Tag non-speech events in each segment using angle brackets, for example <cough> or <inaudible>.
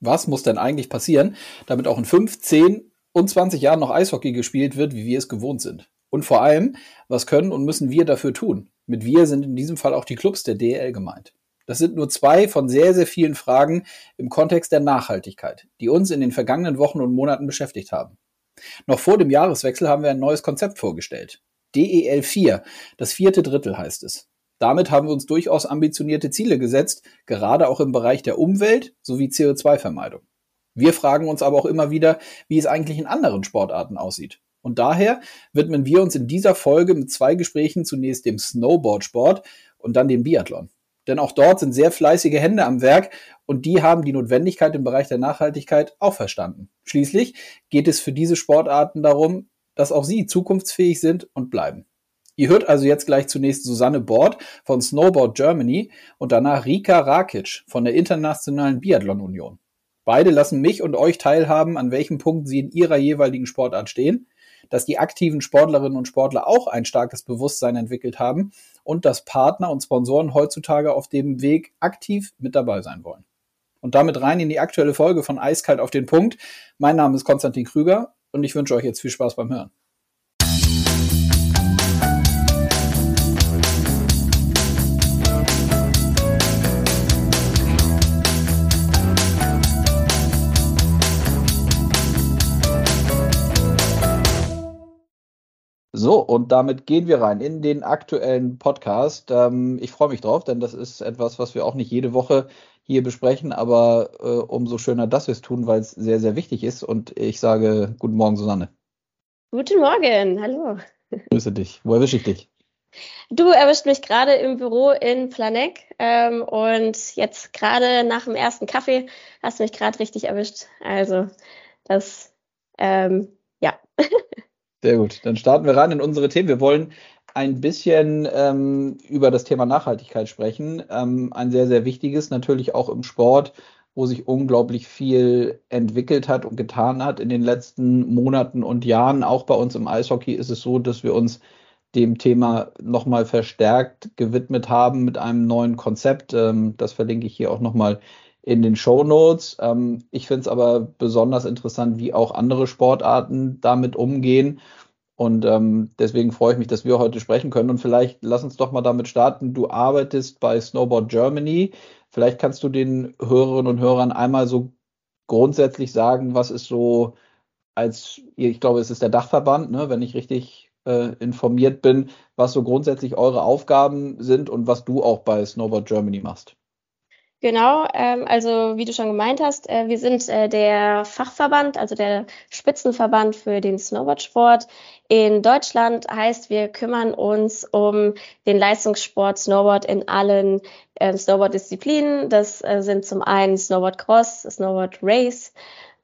Was muss denn eigentlich passieren, damit auch in 5, 10 und 20 Jahren noch Eishockey gespielt wird, wie wir es gewohnt sind? Und vor allem, was können und müssen wir dafür tun? Mit wir sind in diesem Fall auch die Clubs der DL gemeint. Das sind nur zwei von sehr, sehr vielen Fragen im Kontext der Nachhaltigkeit, die uns in den vergangenen Wochen und Monaten beschäftigt haben. Noch vor dem Jahreswechsel haben wir ein neues Konzept vorgestellt. DEL 4, das vierte Drittel heißt es. Damit haben wir uns durchaus ambitionierte Ziele gesetzt, gerade auch im Bereich der Umwelt sowie CO2-Vermeidung. Wir fragen uns aber auch immer wieder, wie es eigentlich in anderen Sportarten aussieht. Und daher widmen wir uns in dieser Folge mit zwei Gesprächen zunächst dem Snowboardsport und dann dem Biathlon. Denn auch dort sind sehr fleißige Hände am Werk und die haben die Notwendigkeit im Bereich der Nachhaltigkeit auch verstanden. Schließlich geht es für diese Sportarten darum, dass auch sie zukunftsfähig sind und bleiben. Ihr hört also jetzt gleich zunächst Susanne Bord von Snowboard Germany und danach Rika Rakic von der Internationalen Biathlon Union. Beide lassen mich und euch teilhaben, an welchem Punkt sie in ihrer jeweiligen Sportart stehen, dass die aktiven Sportlerinnen und Sportler auch ein starkes Bewusstsein entwickelt haben und dass Partner und Sponsoren heutzutage auf dem Weg aktiv mit dabei sein wollen. Und damit rein in die aktuelle Folge von Eiskalt auf den Punkt. Mein Name ist Konstantin Krüger und ich wünsche euch jetzt viel Spaß beim Hören. So, und damit gehen wir rein in den aktuellen Podcast. Ähm, ich freue mich drauf, denn das ist etwas, was wir auch nicht jede Woche hier besprechen, aber äh, umso schöner, dass wir es tun, weil es sehr, sehr wichtig ist. Und ich sage guten Morgen, Susanne. Guten Morgen, hallo. Grüße dich. Wo erwische ich dich? Du erwischt mich gerade im Büro in Planegg ähm, und jetzt gerade nach dem ersten Kaffee hast du mich gerade richtig erwischt. Also das, ähm. Sehr gut. Dann starten wir rein in unsere Themen. Wir wollen ein bisschen ähm, über das Thema Nachhaltigkeit sprechen. Ähm, ein sehr, sehr wichtiges, natürlich auch im Sport, wo sich unglaublich viel entwickelt hat und getan hat in den letzten Monaten und Jahren. Auch bei uns im Eishockey ist es so, dass wir uns dem Thema nochmal verstärkt gewidmet haben mit einem neuen Konzept. Ähm, das verlinke ich hier auch nochmal in den Show Notes. Ähm, ich finde es aber besonders interessant, wie auch andere Sportarten damit umgehen. Und ähm, deswegen freue ich mich, dass wir heute sprechen können. Und vielleicht lass uns doch mal damit starten. Du arbeitest bei Snowboard Germany. Vielleicht kannst du den Hörerinnen und Hörern einmal so grundsätzlich sagen, was ist so als, ich glaube, es ist der Dachverband, ne, wenn ich richtig äh, informiert bin, was so grundsätzlich eure Aufgaben sind und was du auch bei Snowboard Germany machst. Genau, ähm, also wie du schon gemeint hast, äh, wir sind äh, der Fachverband, also der Spitzenverband für den Snowboardsport in Deutschland. Heißt, wir kümmern uns um den Leistungssport Snowboard in allen äh, Snowboard-Disziplinen. Das äh, sind zum einen Snowboard Cross, Snowboard Race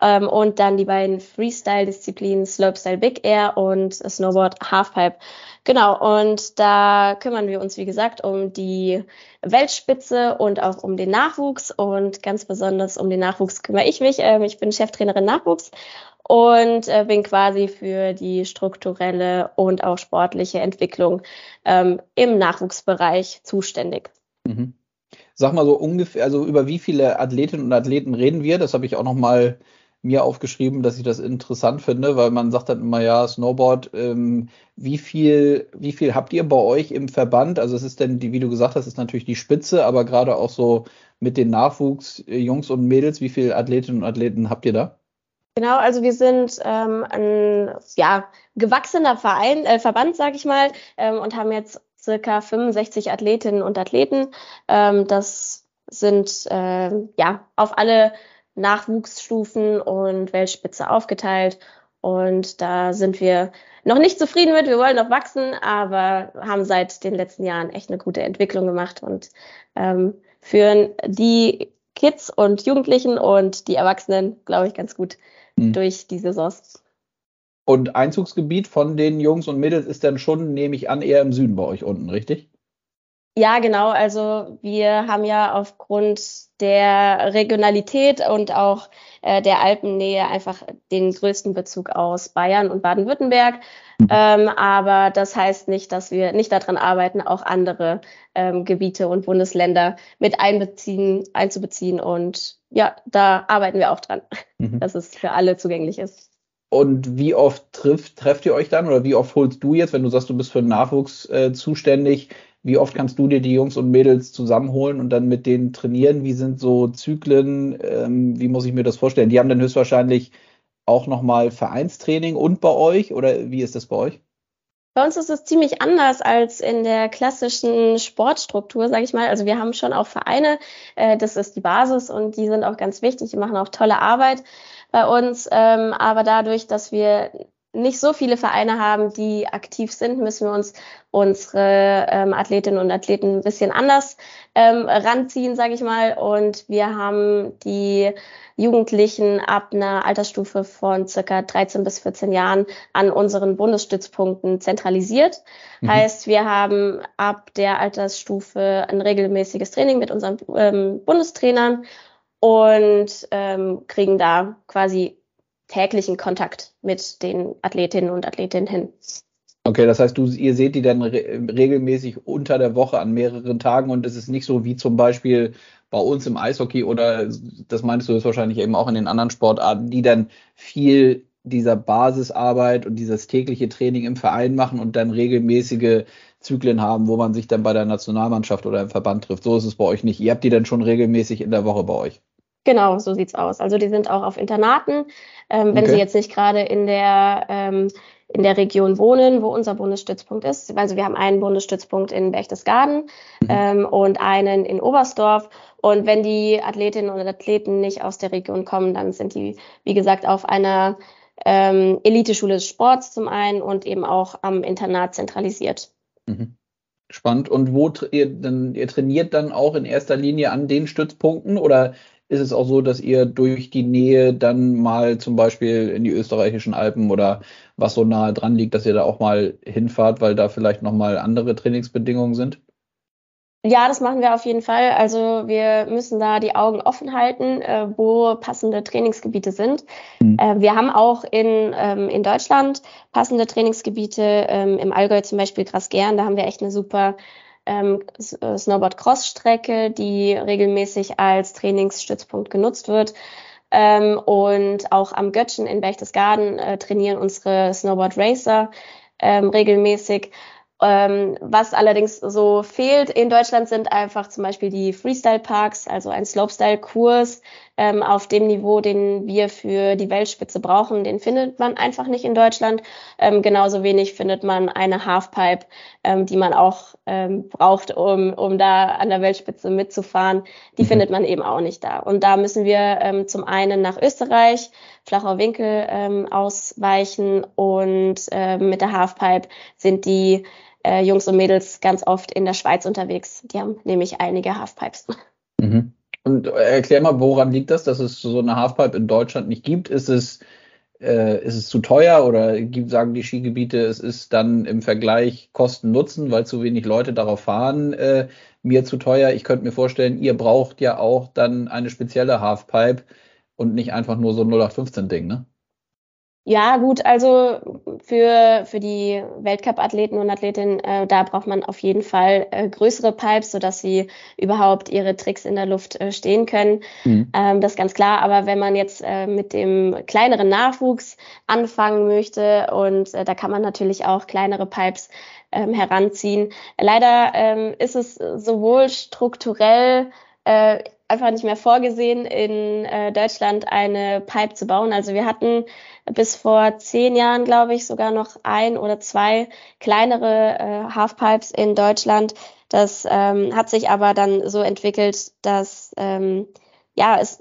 ähm, und dann die beiden Freestyle-Disziplinen Slopestyle Big Air und Snowboard Halfpipe. Genau, und da kümmern wir uns, wie gesagt, um die Weltspitze und auch um den Nachwuchs. Und ganz besonders um den Nachwuchs kümmere ich mich. Ähm, ich bin Cheftrainerin Nachwuchs und äh, bin quasi für die strukturelle und auch sportliche Entwicklung ähm, im Nachwuchsbereich zuständig. Mhm. Sag mal so ungefähr, also über wie viele Athletinnen und Athleten reden wir? Das habe ich auch noch mal mir aufgeschrieben, dass ich das interessant finde, weil man sagt dann immer, ja, Snowboard, ähm, wie viel, wie viel habt ihr bei euch im Verband? Also es ist denn, die, wie du gesagt hast, ist natürlich die Spitze, aber gerade auch so mit den Nachwuchsjungs und Mädels, wie viele Athletinnen und Athleten habt ihr da? Genau, also wir sind ähm, ein ja, gewachsener Verein, äh, Verband, sag ich mal, ähm, und haben jetzt circa 65 Athletinnen und Athleten. Ähm, das sind äh, ja auf alle Nachwuchsstufen und Weltspitze aufgeteilt. Und da sind wir noch nicht zufrieden mit. Wir wollen noch wachsen, aber haben seit den letzten Jahren echt eine gute Entwicklung gemacht und ähm, führen die Kids und Jugendlichen und die Erwachsenen, glaube ich, ganz gut mhm. durch die Saisons. Und Einzugsgebiet von den Jungs und Mädels ist dann schon, nehme ich an, eher im Süden bei euch unten, richtig? Ja, genau. Also wir haben ja aufgrund der Regionalität und auch äh, der Alpennähe einfach den größten Bezug aus Bayern und Baden-Württemberg. Mhm. Ähm, aber das heißt nicht, dass wir nicht daran arbeiten, auch andere ähm, Gebiete und Bundesländer mit einbeziehen, einzubeziehen und ja, da arbeiten wir auch dran, <laughs> mhm. dass es für alle zugänglich ist. Und wie oft trifft, trefft ihr euch dann oder wie oft holst du jetzt, wenn du sagst, du bist für den Nachwuchs äh, zuständig, wie oft kannst du dir die Jungs und Mädels zusammenholen und dann mit denen trainieren? Wie sind so Zyklen? Ähm, wie muss ich mir das vorstellen? Die haben dann höchstwahrscheinlich auch nochmal Vereinstraining und bei euch oder wie ist das bei euch? Bei uns ist es ziemlich anders als in der klassischen Sportstruktur, sage ich mal. Also wir haben schon auch Vereine, äh, das ist die Basis und die sind auch ganz wichtig, die machen auch tolle Arbeit bei uns. Ähm, aber dadurch, dass wir nicht so viele Vereine haben, die aktiv sind, müssen wir uns unsere ähm, Athletinnen und Athleten ein bisschen anders ähm, ranziehen, sage ich mal. Und wir haben die Jugendlichen ab einer Altersstufe von circa 13 bis 14 Jahren an unseren Bundesstützpunkten zentralisiert. Mhm. Heißt, wir haben ab der Altersstufe ein regelmäßiges Training mit unseren ähm, Bundestrainern und ähm, kriegen da quasi täglichen Kontakt mit den Athletinnen und Athletinnen hin. Okay, das heißt, du, ihr seht die dann re regelmäßig unter der Woche an mehreren Tagen und es ist nicht so wie zum Beispiel bei uns im Eishockey oder das meinst du jetzt wahrscheinlich eben auch in den anderen Sportarten, die dann viel dieser Basisarbeit und dieses tägliche Training im Verein machen und dann regelmäßige Zyklen haben, wo man sich dann bei der Nationalmannschaft oder im Verband trifft. So ist es bei euch nicht. Ihr habt die dann schon regelmäßig in der Woche bei euch. Genau, so sieht's aus. Also die sind auch auf Internaten, ähm, wenn okay. sie jetzt nicht gerade in der ähm, in der Region wohnen, wo unser Bundesstützpunkt ist. Also wir haben einen Bundesstützpunkt in Berchtesgaden mhm. ähm, und einen in Oberstdorf. Und wenn die Athletinnen und Athleten nicht aus der Region kommen, dann sind die, wie gesagt, auf einer ähm, Eliteschule des Sports zum einen und eben auch am Internat zentralisiert. Mhm. Spannend. Und wo ihr, denn, ihr trainiert dann auch in erster Linie an den Stützpunkten oder ist es auch so, dass ihr durch die Nähe dann mal zum Beispiel in die österreichischen Alpen oder was so nahe dran liegt, dass ihr da auch mal hinfahrt, weil da vielleicht nochmal andere Trainingsbedingungen sind? Ja, das machen wir auf jeden Fall. Also wir müssen da die Augen offen halten, äh, wo passende Trainingsgebiete sind. Mhm. Äh, wir haben auch in, ähm, in Deutschland passende Trainingsgebiete, ähm, im Allgäu zum Beispiel Grasgern, da haben wir echt eine super ähm, äh, Snowboard-Cross-Strecke, die regelmäßig als Trainingsstützpunkt genutzt wird. Ähm, und auch am Göttchen in Berchtesgaden äh, trainieren unsere Snowboard-Racer ähm, regelmäßig. Ähm, was allerdings so fehlt in Deutschland sind einfach zum Beispiel die Freestyle-Parks, also ein Slopestyle-Kurs ähm, auf dem Niveau, den wir für die Weltspitze brauchen, den findet man einfach nicht in Deutschland. Ähm, genauso wenig findet man eine Halfpipe, ähm, die man auch ähm, braucht, um, um da an der Weltspitze mitzufahren. Die mhm. findet man eben auch nicht da. Und da müssen wir ähm, zum einen nach Österreich, Flachau Winkel ähm, ausweichen und äh, mit der Halfpipe sind die äh, Jungs und Mädels ganz oft in der Schweiz unterwegs. Die haben nämlich einige Halfpipes. Mhm. Und erklär mal, woran liegt das, dass es so eine Halfpipe in Deutschland nicht gibt? Ist es, äh, ist es zu teuer oder gibt, sagen die Skigebiete, es ist dann im Vergleich Kosten-Nutzen, weil zu wenig Leute darauf fahren, äh, mir zu teuer? Ich könnte mir vorstellen, ihr braucht ja auch dann eine spezielle Halfpipe und nicht einfach nur so ein 0815-Ding, ne? Ja, gut, also für, für die Weltcup-Athleten und Athletinnen, äh, da braucht man auf jeden Fall äh, größere Pipes, sodass sie überhaupt ihre Tricks in der Luft äh, stehen können. Mhm. Ähm, das ist ganz klar. Aber wenn man jetzt äh, mit dem kleineren Nachwuchs anfangen möchte, und äh, da kann man natürlich auch kleinere Pipes ähm, heranziehen. Leider ähm, ist es sowohl strukturell äh, einfach nicht mehr vorgesehen, in äh, Deutschland eine Pipe zu bauen. Also wir hatten bis vor zehn Jahren, glaube ich, sogar noch ein oder zwei kleinere äh, Halfpipes in Deutschland. Das ähm, hat sich aber dann so entwickelt, dass ähm, ja, es,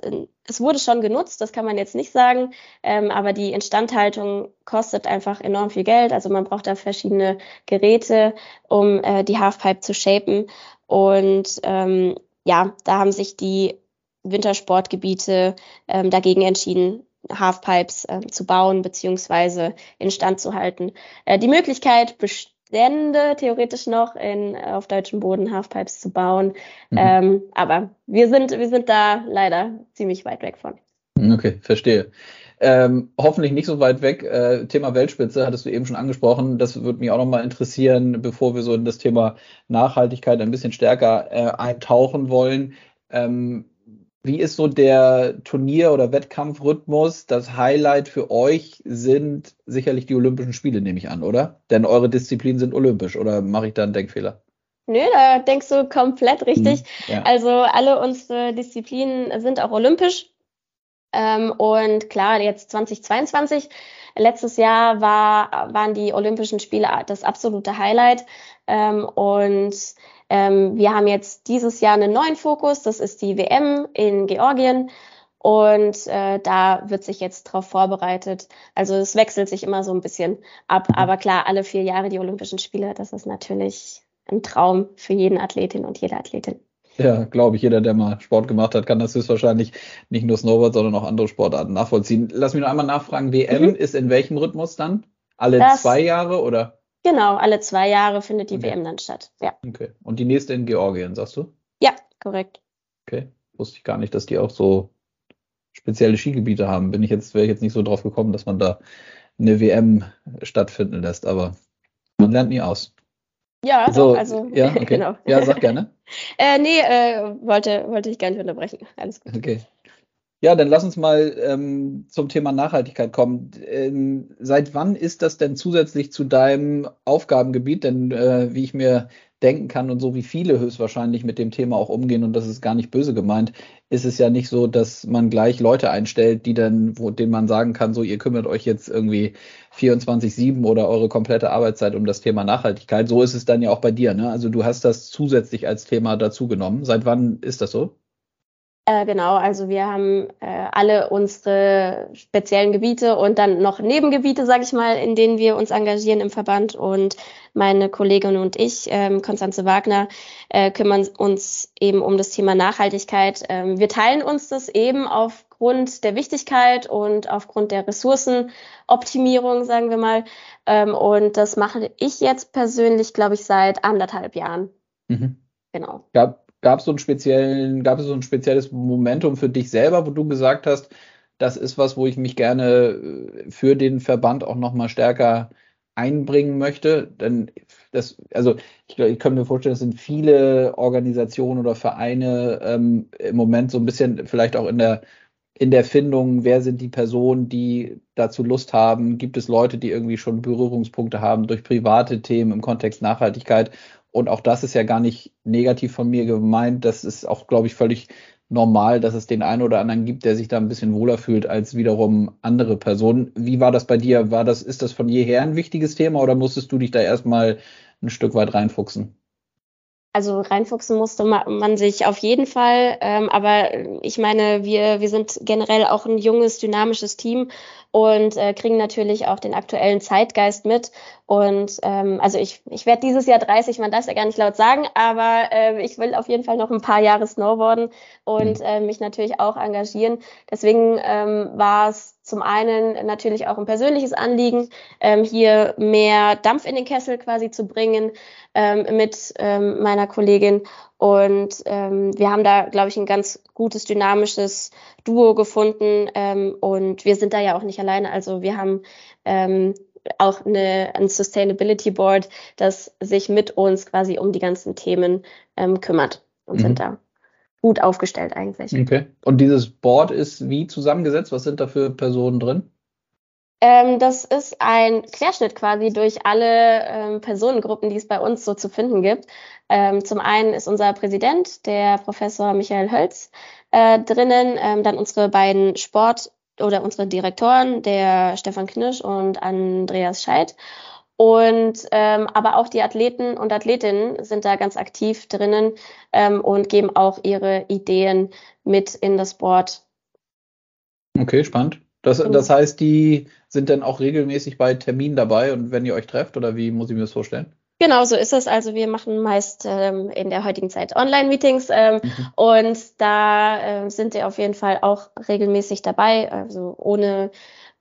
es wurde schon genutzt, das kann man jetzt nicht sagen, ähm, aber die Instandhaltung kostet einfach enorm viel Geld. Also man braucht da verschiedene Geräte, um äh, die Halfpipe zu shapen. Und ähm, ja, da haben sich die Wintersportgebiete ähm, dagegen entschieden, Halfpipes äh, zu bauen beziehungsweise instand zu halten. Äh, die Möglichkeit bestände theoretisch noch in, auf deutschem Boden Halfpipes zu bauen, mhm. ähm, aber wir sind, wir sind da leider ziemlich weit weg von. Okay, verstehe. Ähm, hoffentlich nicht so weit weg. Äh, Thema Weltspitze hattest du eben schon angesprochen. Das würde mich auch nochmal interessieren, bevor wir so in das Thema Nachhaltigkeit ein bisschen stärker äh, eintauchen wollen. Ähm, Wie ist so der Turnier- oder Wettkampfrhythmus? Das Highlight für euch sind sicherlich die Olympischen Spiele, nehme ich an, oder? Denn eure Disziplinen sind olympisch, oder mache ich da einen Denkfehler? Nö, da denkst du komplett richtig. Mhm, ja. Also alle unsere Disziplinen sind auch olympisch. Ähm, und klar, jetzt 2022, letztes Jahr war, waren die Olympischen Spiele das absolute Highlight. Ähm, und ähm, wir haben jetzt dieses Jahr einen neuen Fokus, das ist die WM in Georgien. Und äh, da wird sich jetzt darauf vorbereitet. Also es wechselt sich immer so ein bisschen ab. Aber klar, alle vier Jahre die Olympischen Spiele, das ist natürlich ein Traum für jeden Athletin und jede Athletin. Ja, glaube ich, jeder, der mal Sport gemacht hat, kann das höchstwahrscheinlich nicht nur Snowboard, sondern auch andere Sportarten nachvollziehen. Lass mich noch einmal nachfragen, WM mhm. ist in welchem Rhythmus dann? Alle das, zwei Jahre oder? Genau, alle zwei Jahre findet die okay. WM dann statt. Ja. Okay. Und die nächste in Georgien, sagst du? Ja, korrekt. Okay. Wusste ich gar nicht, dass die auch so spezielle Skigebiete haben. Bin ich jetzt, wäre ich jetzt nicht so drauf gekommen, dass man da eine WM stattfinden lässt, aber man lernt nie aus. Ja, so, doch, also <laughs> ja, <laughs> okay. genau. Ja, sag gerne. <laughs> äh, nee, äh, wollte, wollte ich gar nicht unterbrechen. Alles gut. Okay. Ja, dann lass uns mal ähm, zum Thema Nachhaltigkeit kommen. Ähm, seit wann ist das denn zusätzlich zu deinem Aufgabengebiet? Denn äh, wie ich mir denken kann und so wie viele höchstwahrscheinlich mit dem Thema auch umgehen und das ist gar nicht böse gemeint, ist es ja nicht so, dass man gleich Leute einstellt, die dann, wo, denen man sagen kann, so ihr kümmert euch jetzt irgendwie 24-7 oder eure komplette Arbeitszeit um das Thema Nachhaltigkeit. So ist es dann ja auch bei dir. Ne? Also du hast das zusätzlich als Thema dazu genommen. Seit wann ist das so? Äh, genau, also wir haben äh, alle unsere speziellen Gebiete und dann noch Nebengebiete, sage ich mal, in denen wir uns engagieren im Verband. Und meine Kollegin und ich, ähm, Konstanze Wagner, äh, kümmern uns eben um das Thema Nachhaltigkeit. Ähm, wir teilen uns das eben aufgrund der Wichtigkeit und aufgrund der Ressourcenoptimierung, sagen wir mal. Ähm, und das mache ich jetzt persönlich, glaube ich, seit anderthalb Jahren. Mhm. Genau. Gab es so einen speziellen, gab es so ein spezielles Momentum für dich selber, wo du gesagt hast, das ist was, wo ich mich gerne äh, für den Verband auch nochmal stärker einbringen möchte? Denn das, also ich, ich kann mir vorstellen, es sind viele Organisationen oder Vereine ähm, im Moment so ein bisschen vielleicht auch in der in der Findung, wer sind die Personen, die dazu Lust haben? Gibt es Leute, die irgendwie schon Berührungspunkte haben durch private Themen im Kontext Nachhaltigkeit? Und auch das ist ja gar nicht negativ von mir gemeint. Das ist auch, glaube ich, völlig normal, dass es den einen oder anderen gibt, der sich da ein bisschen wohler fühlt als wiederum andere Personen. Wie war das bei dir? War das, ist das von jeher ein wichtiges Thema oder musstest du dich da erstmal ein Stück weit reinfuchsen? Also reinfuchsen musste man sich auf jeden Fall. Ähm, aber ich meine, wir, wir sind generell auch ein junges, dynamisches Team und äh, kriegen natürlich auch den aktuellen Zeitgeist mit. Und ähm, also ich, ich werde dieses Jahr 30, man darf es ja gar nicht laut sagen, aber äh, ich will auf jeden Fall noch ein paar Jahre snowboarden und mhm. äh, mich natürlich auch engagieren. Deswegen ähm, war es zum einen natürlich auch ein persönliches Anliegen, ähm, hier mehr Dampf in den Kessel quasi zu bringen ähm, mit ähm, meiner Kollegin. Und ähm, wir haben da, glaube ich, ein ganz gutes, dynamisches Duo gefunden. Ähm, und wir sind da ja auch nicht alleine. Also wir haben ähm, auch eine, ein Sustainability Board, das sich mit uns quasi um die ganzen Themen ähm, kümmert und mhm. sind da gut aufgestellt eigentlich. Okay. Und dieses Board ist wie zusammengesetzt? Was sind da für Personen drin? Ähm, das ist ein Querschnitt quasi durch alle ähm, Personengruppen, die es bei uns so zu finden gibt. Ähm, zum einen ist unser Präsident, der Professor Michael Hölz, äh, drinnen, ähm, dann unsere beiden Sport- oder unsere Direktoren, der Stefan Knirsch und Andreas Scheid. Und ähm, aber auch die Athleten und Athletinnen sind da ganz aktiv drinnen ähm, und geben auch ihre Ideen mit in das Board. Okay, spannend. Das, genau. das heißt, die sind dann auch regelmäßig bei Terminen dabei und wenn ihr euch trefft oder wie muss ich mir das vorstellen? Genau, so ist es. Also wir machen meist ähm, in der heutigen Zeit Online-Meetings ähm, mhm. und da äh, sind wir auf jeden Fall auch regelmäßig dabei. Also ohne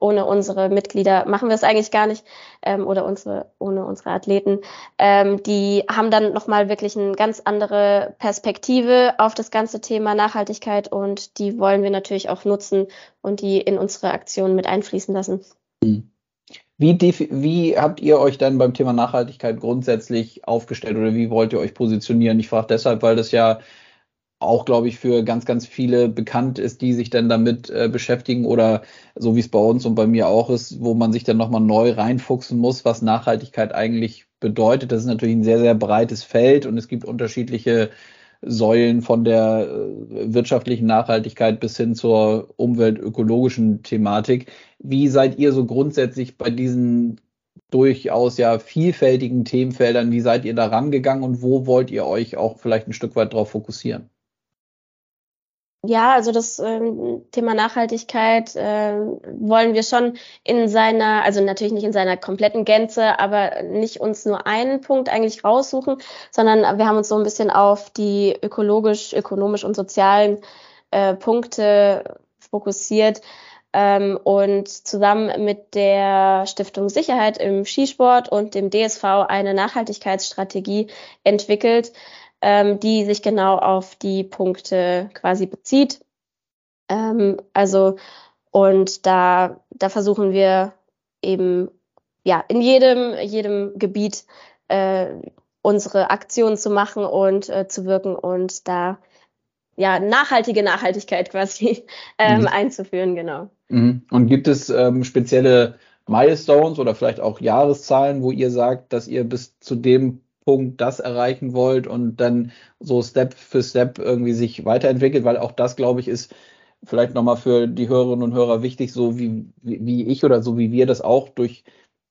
ohne unsere Mitglieder machen wir es eigentlich gar nicht ähm, oder unsere ohne unsere Athleten. Ähm, die haben dann nochmal wirklich eine ganz andere Perspektive auf das ganze Thema Nachhaltigkeit und die wollen wir natürlich auch nutzen und die in unsere Aktionen mit einfließen lassen. Mhm. Wie, wie habt ihr euch dann beim Thema Nachhaltigkeit grundsätzlich aufgestellt oder wie wollt ihr euch positionieren? Ich frage deshalb, weil das ja auch, glaube ich, für ganz, ganz viele bekannt ist, die sich dann damit äh, beschäftigen oder so wie es bei uns und bei mir auch ist, wo man sich dann nochmal neu reinfuchsen muss, was Nachhaltigkeit eigentlich bedeutet. Das ist natürlich ein sehr, sehr breites Feld und es gibt unterschiedliche Säulen von der äh, wirtschaftlichen Nachhaltigkeit bis hin zur umweltökologischen Thematik. Wie seid ihr so grundsätzlich bei diesen durchaus ja vielfältigen Themenfeldern, wie seid ihr da rangegangen und wo wollt ihr euch auch vielleicht ein Stück weit darauf fokussieren? Ja, also das ähm, Thema Nachhaltigkeit äh, wollen wir schon in seiner, also natürlich nicht in seiner kompletten Gänze, aber nicht uns nur einen Punkt eigentlich raussuchen, sondern wir haben uns so ein bisschen auf die ökologisch, ökonomisch und sozialen äh, Punkte fokussiert ähm, und zusammen mit der Stiftung Sicherheit im Skisport und dem DSV eine Nachhaltigkeitsstrategie entwickelt ähm, die sich genau auf die Punkte quasi bezieht. Ähm, also, und da, da versuchen wir eben ja in jedem, jedem Gebiet äh, unsere Aktionen zu machen und äh, zu wirken und da ja nachhaltige Nachhaltigkeit quasi <laughs> ähm, mhm. einzuführen, genau. Mhm. Und gibt es ähm, spezielle Milestones oder vielleicht auch Jahreszahlen, wo ihr sagt, dass ihr bis zu dem Punkt das erreichen wollt und dann so Step für Step irgendwie sich weiterentwickelt, weil auch das, glaube ich, ist vielleicht nochmal für die Hörerinnen und Hörer wichtig, so wie, wie ich oder so wie wir das auch durch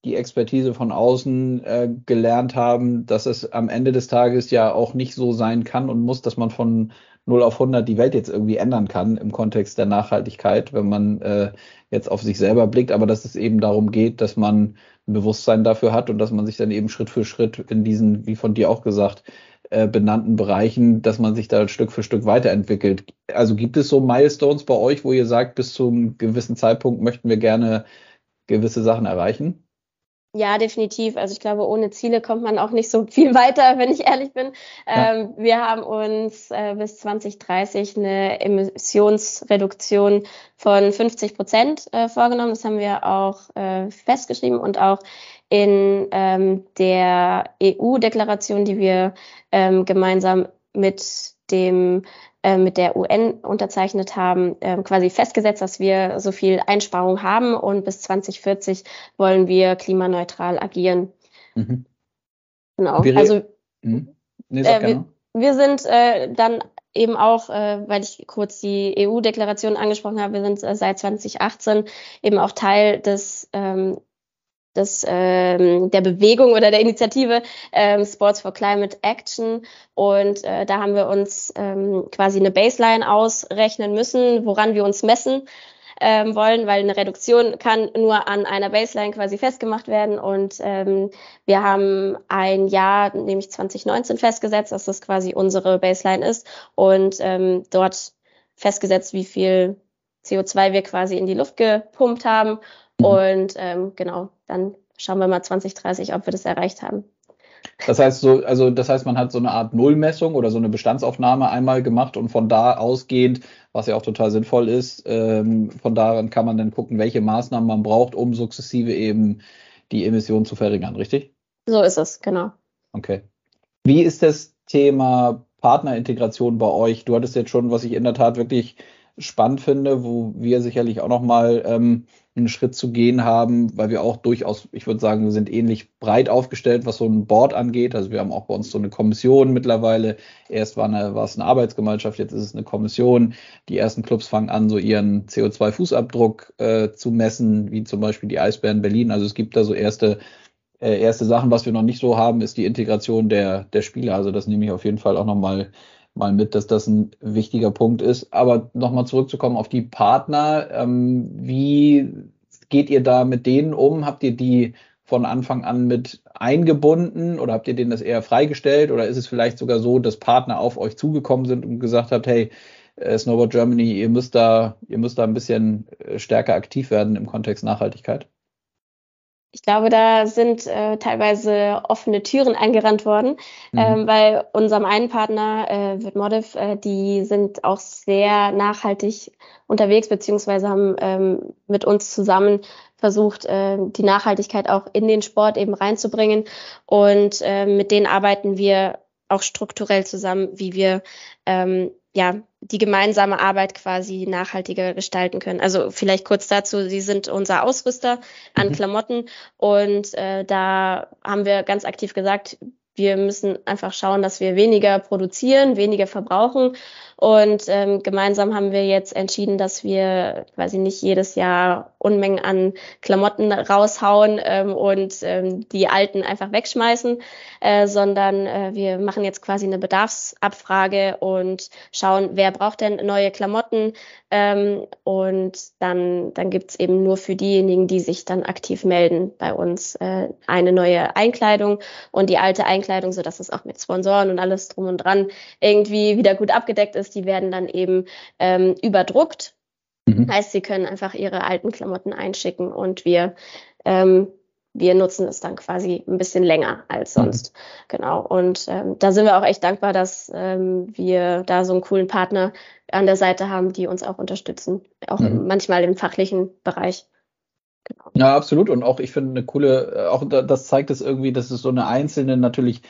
die Expertise von außen äh, gelernt haben, dass es am Ende des Tages ja auch nicht so sein kann und muss, dass man von 0 auf 100 die Welt jetzt irgendwie ändern kann im Kontext der Nachhaltigkeit, wenn man äh, jetzt auf sich selber blickt, aber dass es eben darum geht, dass man ein Bewusstsein dafür hat und dass man sich dann eben Schritt für Schritt in diesen, wie von dir auch gesagt, äh, benannten Bereichen, dass man sich da Stück für Stück weiterentwickelt. Also gibt es so Milestones bei euch, wo ihr sagt, bis zu einem gewissen Zeitpunkt möchten wir gerne gewisse Sachen erreichen? Ja, definitiv. Also ich glaube, ohne Ziele kommt man auch nicht so viel <laughs> weiter, wenn ich ehrlich bin. Ja. Ähm, wir haben uns äh, bis 2030 eine Emissionsreduktion von 50 Prozent äh, vorgenommen. Das haben wir auch äh, festgeschrieben und auch in ähm, der EU-Deklaration, die wir ähm, gemeinsam mit dem äh, mit der UN unterzeichnet haben, äh, quasi festgesetzt, dass wir so viel Einsparung haben und bis 2040 wollen wir klimaneutral agieren. Mhm. Genau. Wir also mhm. nee, äh, wir, wir, sind äh, dann eben auch, äh, weil ich kurz die EU-Deklaration angesprochen habe, wir sind äh, seit 2018 eben auch Teil des ähm, des, ähm, der Bewegung oder der Initiative ähm, Sports for Climate Action. Und äh, da haben wir uns ähm, quasi eine Baseline ausrechnen müssen, woran wir uns messen ähm, wollen, weil eine Reduktion kann nur an einer Baseline quasi festgemacht werden. Und ähm, wir haben ein Jahr, nämlich 2019, festgesetzt, dass das quasi unsere Baseline ist und ähm, dort festgesetzt, wie viel CO2 wir quasi in die Luft gepumpt haben Mhm. Und ähm, genau, dann schauen wir mal 2030, ob wir das erreicht haben. Das heißt so, also das heißt, man hat so eine Art Nullmessung oder so eine Bestandsaufnahme einmal gemacht und von da ausgehend, was ja auch total sinnvoll ist, ähm, von daran kann man dann gucken, welche Maßnahmen man braucht, um sukzessive eben die Emissionen zu verringern, richtig? So ist es, genau. Okay. Wie ist das Thema Partnerintegration bei euch? Du hattest jetzt schon, was ich in der Tat wirklich spannend finde, wo wir sicherlich auch nochmal ähm, einen Schritt zu gehen haben, weil wir auch durchaus, ich würde sagen, wir sind ähnlich breit aufgestellt, was so ein Board angeht. Also wir haben auch bei uns so eine Kommission mittlerweile. Erst war, eine, war es eine Arbeitsgemeinschaft, jetzt ist es eine Kommission. Die ersten Clubs fangen an, so ihren CO2-Fußabdruck äh, zu messen, wie zum Beispiel die Eisbären Berlin. Also es gibt da so erste äh, erste Sachen, was wir noch nicht so haben, ist die Integration der, der Spieler. Also das nehme ich auf jeden Fall auch nochmal mal mit, dass das ein wichtiger Punkt ist. Aber nochmal zurückzukommen auf die Partner. Ähm, wie geht ihr da mit denen um? Habt ihr die von Anfang an mit eingebunden oder habt ihr denen das eher freigestellt? Oder ist es vielleicht sogar so, dass Partner auf euch zugekommen sind und gesagt habt, hey, äh, Snowboard Germany, ihr müsst da, ihr müsst da ein bisschen äh, stärker aktiv werden im Kontext Nachhaltigkeit? Ich glaube, da sind äh, teilweise offene Türen eingerannt worden, mhm. ähm, weil unserem einen Partner, äh, Vitmodiv, äh, die sind auch sehr nachhaltig unterwegs, beziehungsweise haben ähm, mit uns zusammen versucht, äh, die Nachhaltigkeit auch in den Sport eben reinzubringen. Und äh, mit denen arbeiten wir auch strukturell zusammen, wie wir ähm, ja, die gemeinsame Arbeit quasi nachhaltiger gestalten können. Also vielleicht kurz dazu, sie sind unser Ausrüster an mhm. Klamotten und äh, da haben wir ganz aktiv gesagt, wir müssen einfach schauen, dass wir weniger produzieren, weniger verbrauchen und ähm, gemeinsam haben wir jetzt entschieden, dass wir quasi nicht jedes Jahr Unmengen an Klamotten raushauen ähm, und ähm, die alten einfach wegschmeißen, äh, sondern äh, wir machen jetzt quasi eine Bedarfsabfrage und schauen, wer braucht denn neue Klamotten. Ähm, und dann, dann gibt's eben nur für diejenigen, die sich dann aktiv melden, bei uns äh, eine neue Einkleidung und die alte Einkleidung, so dass es auch mit Sponsoren und alles drum und dran irgendwie wieder gut abgedeckt ist die werden dann eben ähm, überdruckt. Mhm. Heißt, sie können einfach ihre alten Klamotten einschicken und wir ähm, wir nutzen es dann quasi ein bisschen länger als mhm. sonst. Mhm. Genau. Und ähm, da sind wir auch echt dankbar, dass ähm, wir da so einen coolen Partner an der Seite haben, die uns auch unterstützen, auch mhm. manchmal im fachlichen Bereich. Genau. Ja, absolut. Und auch ich finde eine coole, äh, auch das zeigt es irgendwie, dass es so eine einzelne natürlich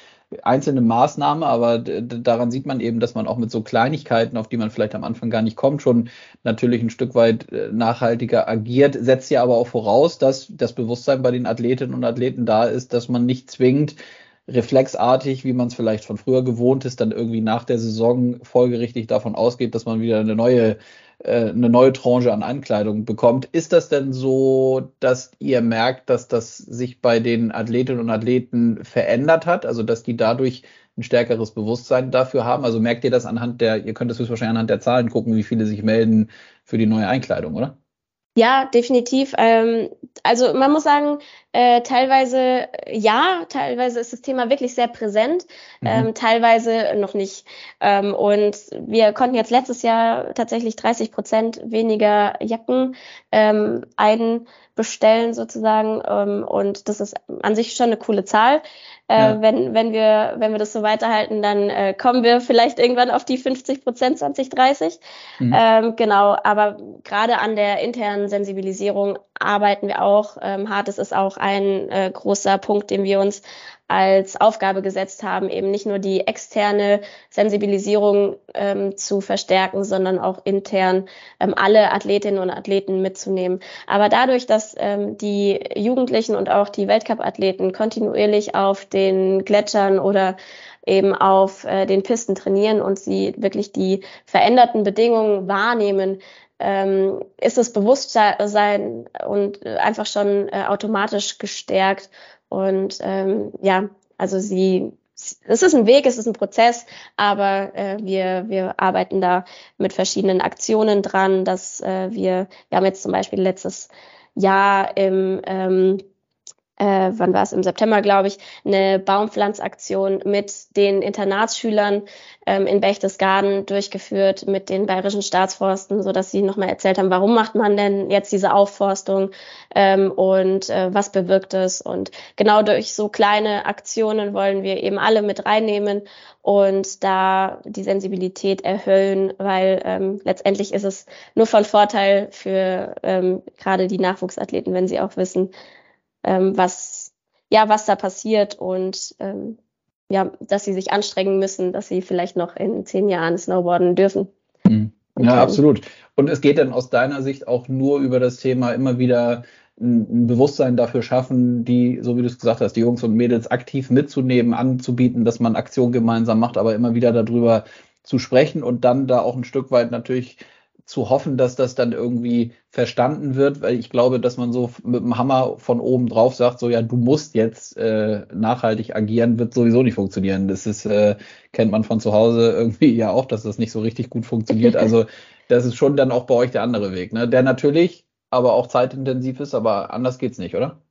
einzelne Maßnahme, aber daran sieht man eben, dass man auch mit so Kleinigkeiten, auf die man vielleicht am Anfang gar nicht kommt, schon natürlich ein Stück weit äh, nachhaltiger agiert, setzt ja aber auch voraus, dass das Bewusstsein bei den Athletinnen und Athleten da ist, dass man nicht zwingend reflexartig, wie man es vielleicht von früher gewohnt ist, dann irgendwie nach der Saison folgerichtig davon ausgeht, dass man wieder eine neue eine neue Tranche an Ankleidung bekommt. Ist das denn so, dass ihr merkt, dass das sich bei den Athletinnen und Athleten verändert hat? Also, dass die dadurch ein stärkeres Bewusstsein dafür haben? Also merkt ihr das anhand der, ihr könnt das höchstwahrscheinlich anhand der Zahlen gucken, wie viele sich melden für die neue Einkleidung, oder? Ja, definitiv. Ähm, also man muss sagen, äh, teilweise ja, teilweise ist das Thema wirklich sehr präsent, mhm. ähm, teilweise noch nicht. Ähm, und wir konnten jetzt letztes Jahr tatsächlich 30 Prozent weniger Jacken ähm, einbestellen sozusagen. Ähm, und das ist an sich schon eine coole Zahl. Äh, ja. wenn, wenn, wir, wenn wir das so weiterhalten, dann äh, kommen wir vielleicht irgendwann auf die 50 Prozent 2030. Mhm. Ähm, genau, aber gerade an der internen Sensibilisierung arbeiten wir auch ähm, hart. Es ist auch ein äh, großer Punkt, den wir uns als Aufgabe gesetzt haben, eben nicht nur die externe Sensibilisierung ähm, zu verstärken, sondern auch intern ähm, alle Athletinnen und Athleten mitzunehmen. Aber dadurch, dass ähm, die Jugendlichen und auch die Weltcup-Athleten kontinuierlich auf den Gletschern oder eben auf äh, den Pisten trainieren und sie wirklich die veränderten Bedingungen wahrnehmen, ähm, ist das Bewusstsein und einfach schon äh, automatisch gestärkt und ähm, ja, also sie, es ist ein Weg, es ist ein Prozess, aber äh, wir, wir arbeiten da mit verschiedenen Aktionen dran, dass äh, wir, wir haben jetzt zum Beispiel letztes Jahr im ähm, äh, wann war es, im September, glaube ich, eine Baumpflanzaktion mit den Internatsschülern ähm, in Berchtesgaden durchgeführt, mit den bayerischen Staatsforsten, so dass sie nochmal erzählt haben, warum macht man denn jetzt diese Aufforstung ähm, und äh, was bewirkt es. Und genau durch so kleine Aktionen wollen wir eben alle mit reinnehmen und da die Sensibilität erhöhen, weil ähm, letztendlich ist es nur von Vorteil für ähm, gerade die Nachwuchsathleten, wenn sie auch wissen, ähm, was, ja, was da passiert und ähm, ja, dass sie sich anstrengen müssen, dass sie vielleicht noch in zehn Jahren snowboarden dürfen. Mhm. Ja, absolut. Und es geht dann aus deiner Sicht auch nur über das Thema immer wieder ein Bewusstsein dafür schaffen, die, so wie du es gesagt hast, die Jungs und Mädels aktiv mitzunehmen, anzubieten, dass man Aktionen gemeinsam macht, aber immer wieder darüber zu sprechen und dann da auch ein Stück weit natürlich zu hoffen, dass das dann irgendwie verstanden wird, weil ich glaube, dass man so mit dem Hammer von oben drauf sagt, so ja, du musst jetzt äh, nachhaltig agieren, wird sowieso nicht funktionieren. Das ist, äh, kennt man von zu Hause irgendwie ja auch, dass das nicht so richtig gut funktioniert. Also <laughs> das ist schon dann auch bei euch der andere Weg, ne? Der natürlich aber auch zeitintensiv ist, aber anders geht's nicht, oder?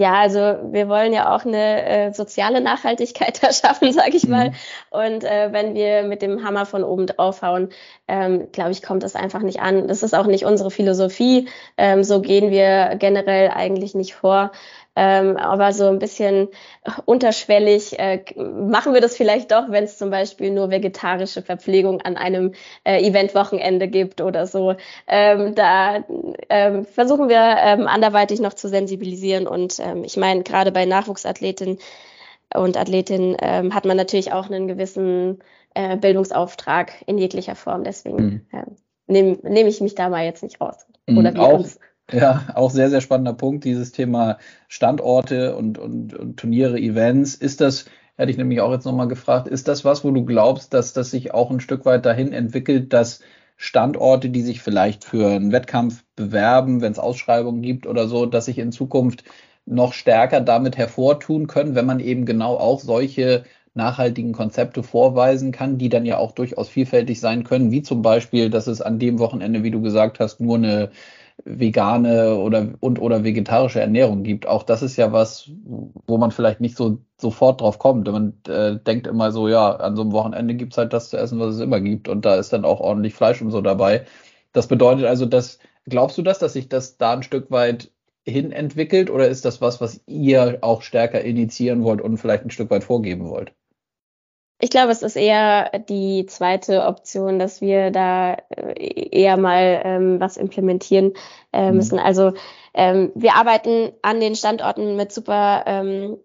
Ja, also wir wollen ja auch eine äh, soziale Nachhaltigkeit <laughs> erschaffen, sage ich mal. Mhm. Und äh, wenn wir mit dem Hammer von oben draufhauen, ähm, glaube ich, kommt das einfach nicht an. Das ist auch nicht unsere Philosophie. Ähm, so gehen wir generell eigentlich nicht vor. Ähm, aber so ein bisschen unterschwellig äh, machen wir das vielleicht doch, wenn es zum Beispiel nur vegetarische Verpflegung an einem äh, Eventwochenende gibt oder so. Ähm, da ähm, versuchen wir ähm, anderweitig noch zu sensibilisieren. Und ähm, ich meine, gerade bei Nachwuchsathleten und Athletin ähm, hat man natürlich auch einen gewissen äh, Bildungsauftrag in jeglicher Form. Deswegen mhm. äh, nehme nehm ich mich da mal jetzt nicht raus. Mhm, Oder wie auch, ja, auch sehr, sehr spannender Punkt, dieses Thema Standorte und, und, und Turniere, Events. Ist das, hätte ich nämlich auch jetzt nochmal gefragt, ist das was, wo du glaubst, dass das sich auch ein Stück weit dahin entwickelt, dass Standorte, die sich vielleicht für einen Wettkampf bewerben, wenn es Ausschreibungen gibt oder so, dass sich in Zukunft noch stärker damit hervortun können, wenn man eben genau auch solche nachhaltigen Konzepte vorweisen kann, die dann ja auch durchaus vielfältig sein können, wie zum Beispiel, dass es an dem Wochenende, wie du gesagt hast, nur eine vegane oder und oder vegetarische Ernährung gibt. Auch das ist ja was, wo man vielleicht nicht so sofort drauf kommt. Man äh, denkt immer so, ja, an so einem Wochenende gibt es halt das zu essen, was es immer gibt, und da ist dann auch ordentlich Fleisch und so dabei. Das bedeutet also, dass glaubst du das, dass sich das da ein Stück weit hin entwickelt, oder ist das was, was ihr auch stärker initiieren wollt und vielleicht ein Stück weit vorgeben wollt? Ich glaube, es ist eher die zweite Option, dass wir da äh, eher mal ähm, was implementieren äh, mhm. müssen. Mhm. Also ähm, wir arbeiten an den Standorten mit super ähm,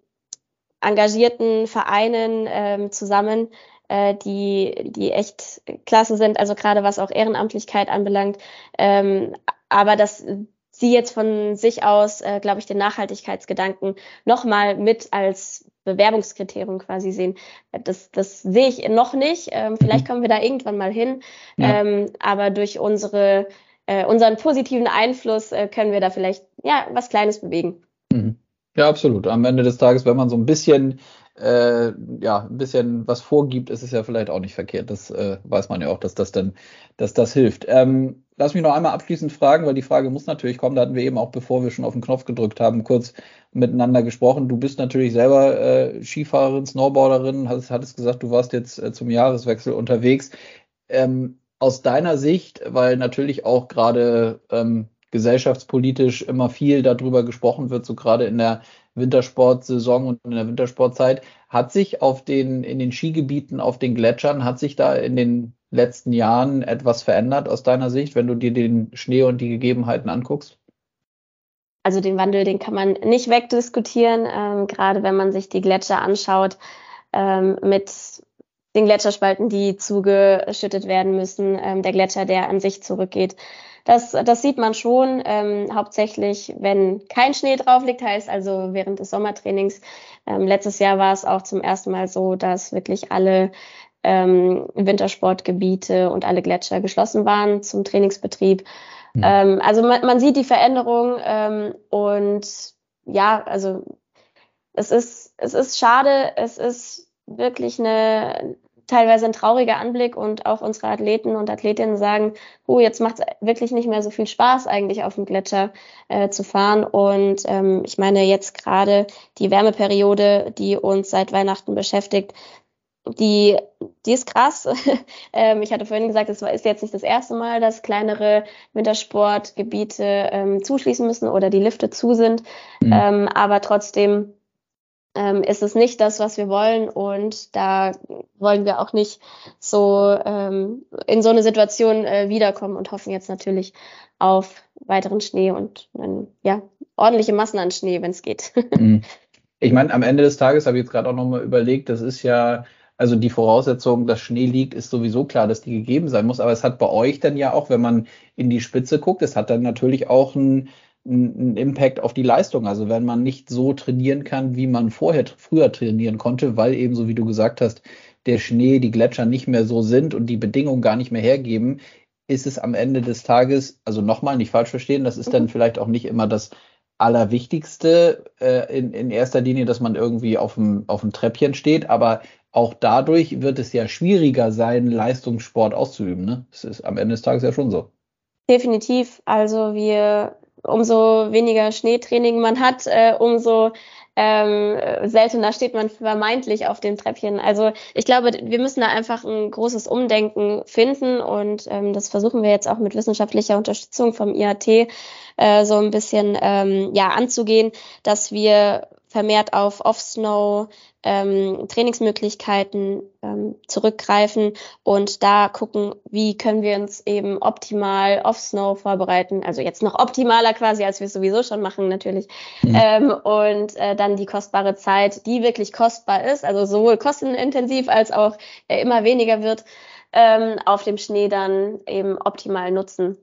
engagierten Vereinen ähm, zusammen, äh, die, die echt klasse sind, also gerade was auch Ehrenamtlichkeit anbelangt. Ähm, aber dass sie jetzt von sich aus, äh, glaube ich, den Nachhaltigkeitsgedanken nochmal mit als Bewerbungskriterium quasi sehen. Das, das sehe ich noch nicht. Ähm, vielleicht mhm. kommen wir da irgendwann mal hin. Ja. Ähm, aber durch unsere, äh, unseren positiven Einfluss äh, können wir da vielleicht ja was Kleines bewegen. Mhm. Ja, absolut. Am Ende des Tages, wenn man so ein bisschen äh, ja, ein bisschen was vorgibt, ist es ja vielleicht auch nicht verkehrt. Das äh, weiß man ja auch, dass das dann, dass das hilft. Ähm, lass mich noch einmal abschließend fragen, weil die Frage muss natürlich kommen. Da hatten wir eben auch, bevor wir schon auf den Knopf gedrückt haben, kurz miteinander gesprochen. Du bist natürlich selber äh, Skifahrerin, Snowboarderin, hast, hattest gesagt, du warst jetzt äh, zum Jahreswechsel unterwegs. Ähm, aus deiner Sicht, weil natürlich auch gerade ähm, gesellschaftspolitisch immer viel darüber gesprochen wird, so gerade in der Wintersportsaison und in der Wintersportzeit. Hat sich auf den, in den Skigebieten, auf den Gletschern, hat sich da in den letzten Jahren etwas verändert aus deiner Sicht, wenn du dir den Schnee und die Gegebenheiten anguckst? Also den Wandel, den kann man nicht wegdiskutieren, ähm, gerade wenn man sich die Gletscher anschaut, ähm, mit den Gletscherspalten, die zugeschüttet werden müssen, ähm, der Gletscher, der an sich zurückgeht. Das, das sieht man schon, ähm, hauptsächlich, wenn kein Schnee drauf liegt, heißt also während des Sommertrainings. Ähm, letztes Jahr war es auch zum ersten Mal so, dass wirklich alle ähm, Wintersportgebiete und alle Gletscher geschlossen waren zum Trainingsbetrieb. Mhm. Ähm, also man, man sieht die Veränderung ähm, und ja, also es ist, es ist schade, es ist wirklich eine, teilweise ein trauriger Anblick und auch unsere Athleten und Athletinnen sagen, oh, jetzt macht es wirklich nicht mehr so viel Spaß eigentlich auf dem Gletscher äh, zu fahren. Und ähm, ich meine jetzt gerade die Wärmeperiode, die uns seit Weihnachten beschäftigt, die, die ist krass. <laughs> ähm, ich hatte vorhin gesagt, es ist jetzt nicht das erste Mal, dass kleinere Wintersportgebiete ähm, zuschließen müssen oder die Lifte zu sind. Mhm. Ähm, aber trotzdem ähm, ist es nicht das, was wir wollen. Und da wollen wir auch nicht so ähm, in so eine Situation äh, wiederkommen und hoffen jetzt natürlich auf weiteren Schnee und ähm, ja, ordentliche Massen an Schnee, wenn es geht. <laughs> Mhm. ich meine, am Ende des Tages habe ich jetzt gerade auch nochmal überlegt, das ist ja, also die Voraussetzung, dass Schnee liegt, ist sowieso klar, dass die gegeben sein muss. Aber es hat bei euch dann ja auch, wenn man in die Spitze guckt, es hat dann natürlich auch ein einen Impact auf die Leistung. Also wenn man nicht so trainieren kann, wie man vorher früher trainieren konnte, weil eben so wie du gesagt hast, der Schnee, die Gletscher nicht mehr so sind und die Bedingungen gar nicht mehr hergeben, ist es am Ende des Tages, also nochmal nicht falsch verstehen, das ist dann mhm. vielleicht auch nicht immer das Allerwichtigste äh, in, in erster Linie, dass man irgendwie auf dem, auf dem Treppchen steht, aber auch dadurch wird es ja schwieriger sein, Leistungssport auszuüben. Ne? Das ist am Ende des Tages ja schon so. Definitiv. Also wir umso weniger Schneetraining man hat, äh, umso ähm, seltener steht man vermeintlich auf dem Treppchen. Also ich glaube, wir müssen da einfach ein großes Umdenken finden und ähm, das versuchen wir jetzt auch mit wissenschaftlicher Unterstützung vom IAT äh, so ein bisschen ähm, ja anzugehen, dass wir vermehrt auf Off-Snow ähm, Trainingsmöglichkeiten ähm, zurückgreifen und da gucken, wie können wir uns eben optimal Off-Snow vorbereiten. Also jetzt noch optimaler quasi, als wir es sowieso schon machen natürlich. Mhm. Ähm, und äh, dann die kostbare Zeit, die wirklich kostbar ist, also sowohl kostenintensiv als auch äh, immer weniger wird, ähm, auf dem Schnee dann eben optimal nutzen.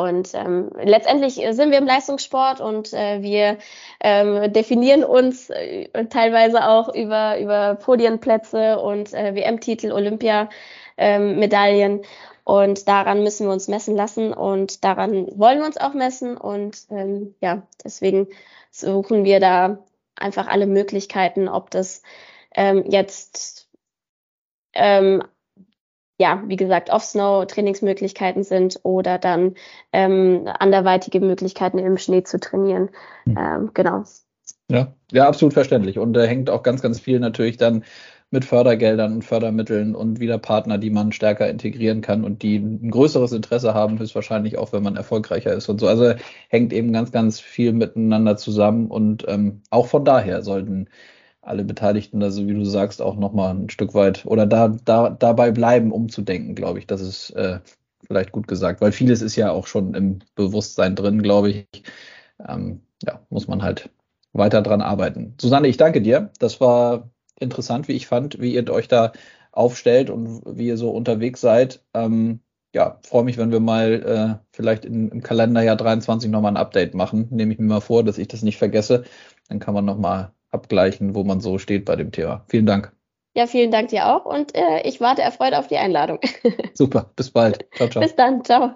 Und ähm, letztendlich sind wir im Leistungssport und äh, wir ähm, definieren uns äh, teilweise auch über, über Podienplätze und äh, WM-Titel, Olympia-Medaillen. Ähm, und daran müssen wir uns messen lassen und daran wollen wir uns auch messen. Und ähm, ja, deswegen suchen wir da einfach alle Möglichkeiten, ob das ähm, jetzt ähm, ja, wie gesagt, Off-Snow-Trainingsmöglichkeiten sind oder dann ähm, anderweitige Möglichkeiten im Schnee zu trainieren. Hm. Ähm, genau. Ja, ja, absolut verständlich. Und da äh, hängt auch ganz, ganz viel natürlich dann mit Fördergeldern und Fördermitteln und wieder Partner, die man stärker integrieren kann und die ein größeres Interesse haben, höchstwahrscheinlich auch, wenn man erfolgreicher ist und so. Also hängt eben ganz, ganz viel miteinander zusammen und ähm, auch von daher sollten alle Beteiligten, also wie du sagst, auch nochmal ein Stück weit oder da, da dabei bleiben, umzudenken, glaube ich. Das ist äh, vielleicht gut gesagt, weil vieles ist ja auch schon im Bewusstsein drin, glaube ich. Ähm, ja, muss man halt weiter dran arbeiten. Susanne, ich danke dir. Das war interessant, wie ich fand, wie ihr euch da aufstellt und wie ihr so unterwegs seid. Ähm, ja, freue mich, wenn wir mal äh, vielleicht in, im Kalenderjahr 23 nochmal ein Update machen. Nehme ich mir mal vor, dass ich das nicht vergesse. Dann kann man nochmal abgleichen, wo man so steht bei dem Thema. Vielen Dank. Ja, vielen Dank dir auch und äh, ich warte erfreut auf die Einladung. <laughs> Super, bis bald. Ciao, ciao. Bis dann, ciao.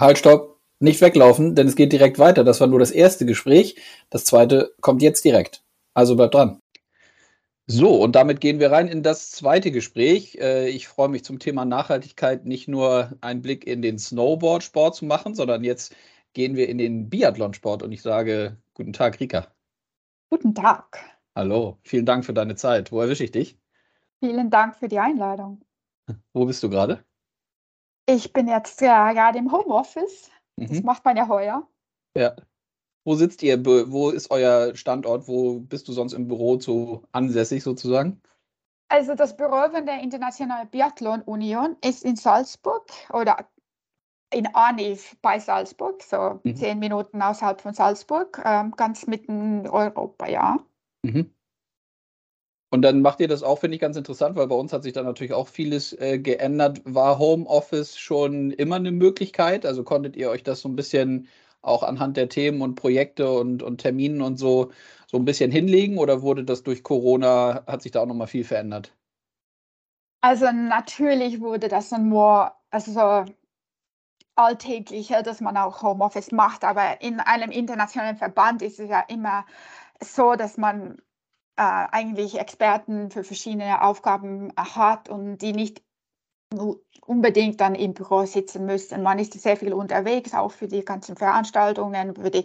Halt, stopp. Nicht weglaufen, denn es geht direkt weiter. Das war nur das erste Gespräch. Das zweite kommt jetzt direkt. Also bleibt dran. So, und damit gehen wir rein in das zweite Gespräch. Äh, ich freue mich zum Thema Nachhaltigkeit nicht nur einen Blick in den Snowboard-Sport zu machen, sondern jetzt gehen wir in den Biathlonsport und ich sage guten Tag, Rika. Guten Tag. Hallo, vielen Dank für deine Zeit. Wo erwische ich dich? Vielen Dank für die Einladung. <laughs> Wo bist du gerade? Ich bin jetzt ja, gerade im Homeoffice. Mhm. Das macht man ja heuer. Ja. Wo sitzt ihr? Wo ist euer Standort? Wo bist du sonst im Büro zu ansässig sozusagen? Also das Büro von der Internationalen Biathlon Union ist in Salzburg oder in Arniv bei Salzburg, so mhm. zehn Minuten außerhalb von Salzburg, ähm, ganz mitten in Europa, ja. Mhm. Und dann macht ihr das auch, finde ich, ganz interessant, weil bei uns hat sich da natürlich auch vieles äh, geändert. War Homeoffice schon immer eine Möglichkeit? Also konntet ihr euch das so ein bisschen auch anhand der Themen und Projekte und, und Terminen und so so ein bisschen hinlegen oder wurde das durch Corona, hat sich da auch nochmal viel verändert? Also natürlich wurde das dann nur, also so alltäglicher, dass man auch Homeoffice macht. Aber in einem internationalen Verband ist es ja immer so, dass man äh, eigentlich Experten für verschiedene Aufgaben hat und die nicht unbedingt dann im Büro sitzen müssen. Man ist sehr viel unterwegs, auch für die ganzen Veranstaltungen, für die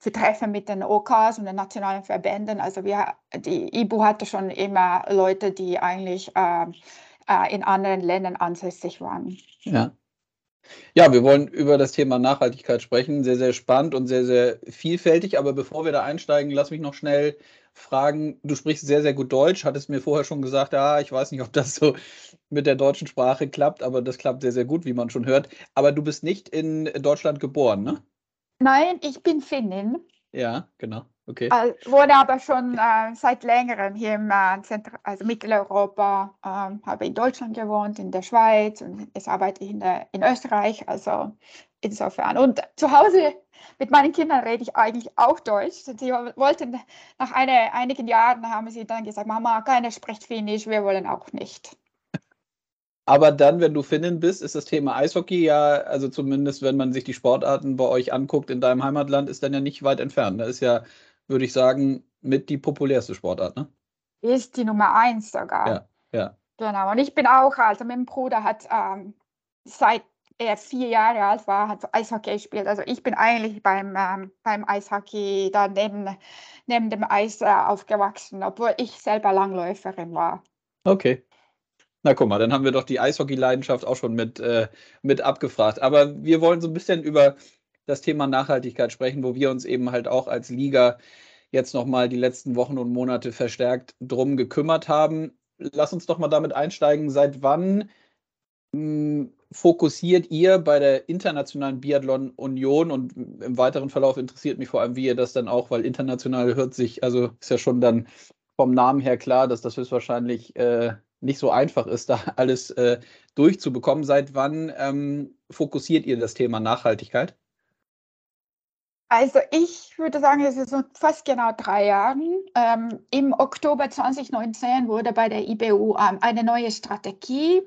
für Treffen mit den OKs und den nationalen Verbänden. Also wir, die IBU hatte schon immer Leute, die eigentlich äh, äh, in anderen Ländern ansässig waren. Ja. Ja, wir wollen über das Thema Nachhaltigkeit sprechen. Sehr, sehr spannend und sehr, sehr vielfältig. Aber bevor wir da einsteigen, lass mich noch schnell fragen. Du sprichst sehr, sehr gut Deutsch. Hattest mir vorher schon gesagt, ja, ich weiß nicht, ob das so mit der deutschen Sprache klappt, aber das klappt sehr, sehr gut, wie man schon hört. Aber du bist nicht in Deutschland geboren, ne? Nein, ich bin Finnin. Ja, genau. Okay. Äh, wurde aber schon äh, seit längerem hier im äh, Zentrum, also Mitteleuropa, äh, habe in Deutschland gewohnt, in der Schweiz und jetzt arbeite ich in, der, in Österreich. Also insofern. Und zu Hause mit meinen Kindern rede ich eigentlich auch Deutsch. Sie wollten nach eine, einigen Jahren haben sie dann gesagt, Mama, keiner spricht Finnisch, wir wollen auch nicht. Aber dann, wenn du Finnin bist, ist das Thema Eishockey ja, also zumindest wenn man sich die Sportarten bei euch anguckt in deinem Heimatland, ist dann ja nicht weit entfernt. Da ist ja würde ich sagen, mit die populärste Sportart, ne? Ist die Nummer eins sogar. Ja, ja. Genau. Und ich bin auch, also mein Bruder hat ähm, seit er vier Jahre alt war, hat Eishockey gespielt. Also ich bin eigentlich beim, ähm, beim Eishockey da neben, neben dem Eis äh, aufgewachsen, obwohl ich selber Langläuferin war. Okay. Na guck mal, dann haben wir doch die Eishockey-Leidenschaft auch schon mit, äh, mit abgefragt. Aber wir wollen so ein bisschen über das Thema Nachhaltigkeit sprechen, wo wir uns eben halt auch als Liga jetzt nochmal die letzten Wochen und Monate verstärkt drum gekümmert haben. Lass uns doch mal damit einsteigen. Seit wann mh, hm, fokussiert ihr bei der Internationalen Biathlon Union und im weiteren Verlauf interessiert mich vor allem, wie ihr das dann auch, weil international hört sich, also ist ja schon dann vom Namen her klar, dass das höchstwahrscheinlich äh, nicht so einfach ist, da alles äh, durchzubekommen. Seit wann ähm, fokussiert ihr das Thema Nachhaltigkeit? Also ich würde sagen, es ist fast genau drei Jahren. Ähm, Im Oktober 2019 wurde bei der IBU ähm, eine neue Strategie,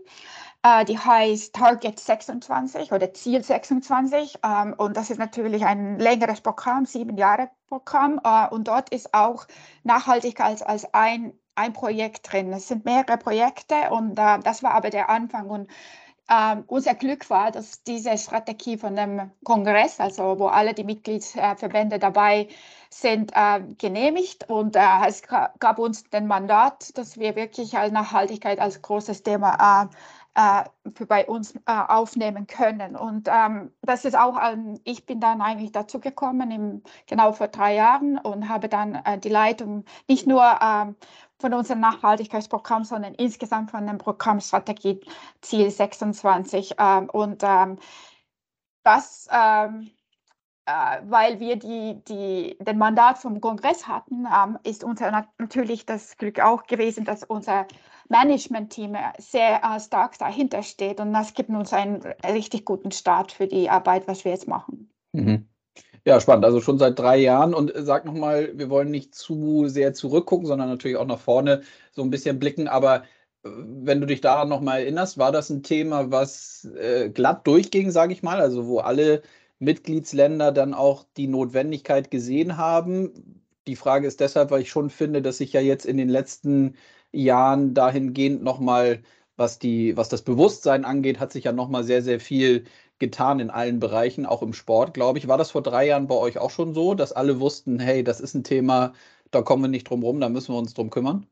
äh, die heißt Target 26 oder Ziel 26. Ähm, und das ist natürlich ein längeres Programm, sieben Jahre Programm. Äh, und dort ist auch Nachhaltigkeit als ein, ein Projekt drin. Es sind mehrere Projekte und äh, das war aber der Anfang. Und ähm, unser Glück war, dass diese Strategie von dem Kongress, also wo alle die Mitgliedsverbände dabei sind, äh, genehmigt und äh, es gab uns den Mandat, dass wir wirklich Nachhaltigkeit als großes Thema äh, für bei uns äh, aufnehmen können. Und ähm, das ist auch, ähm, ich bin dann eigentlich dazu gekommen, im, genau vor drei Jahren und habe dann die Leitung nicht nur ähm, von unserem Nachhaltigkeitsprogramm, sondern insgesamt von dem Programm Strategie Ziel 26. Ähm, und ähm, das, ähm, äh, weil wir die, die, den Mandat vom Kongress hatten, ähm, ist uns natürlich das Glück auch gewesen, dass unser Management-Team sehr äh, stark dahinter steht. Und das gibt uns einen richtig guten Start für die Arbeit, was wir jetzt machen. Mhm. Ja, spannend. Also schon seit drei Jahren. Und äh, sag nochmal, wir wollen nicht zu sehr zurückgucken, sondern natürlich auch nach vorne so ein bisschen blicken. Aber äh, wenn du dich daran nochmal erinnerst, war das ein Thema, was äh, glatt durchging, sage ich mal, also wo alle Mitgliedsländer dann auch die Notwendigkeit gesehen haben. Die Frage ist deshalb, weil ich schon finde, dass sich ja jetzt in den letzten Jahren dahingehend nochmal, was was das Bewusstsein angeht, hat sich ja nochmal sehr, sehr viel getan in allen Bereichen, auch im Sport, glaube ich. War das vor drei Jahren bei euch auch schon so, dass alle wussten, hey, das ist ein Thema, da kommen wir nicht drum rum, da müssen wir uns drum kümmern?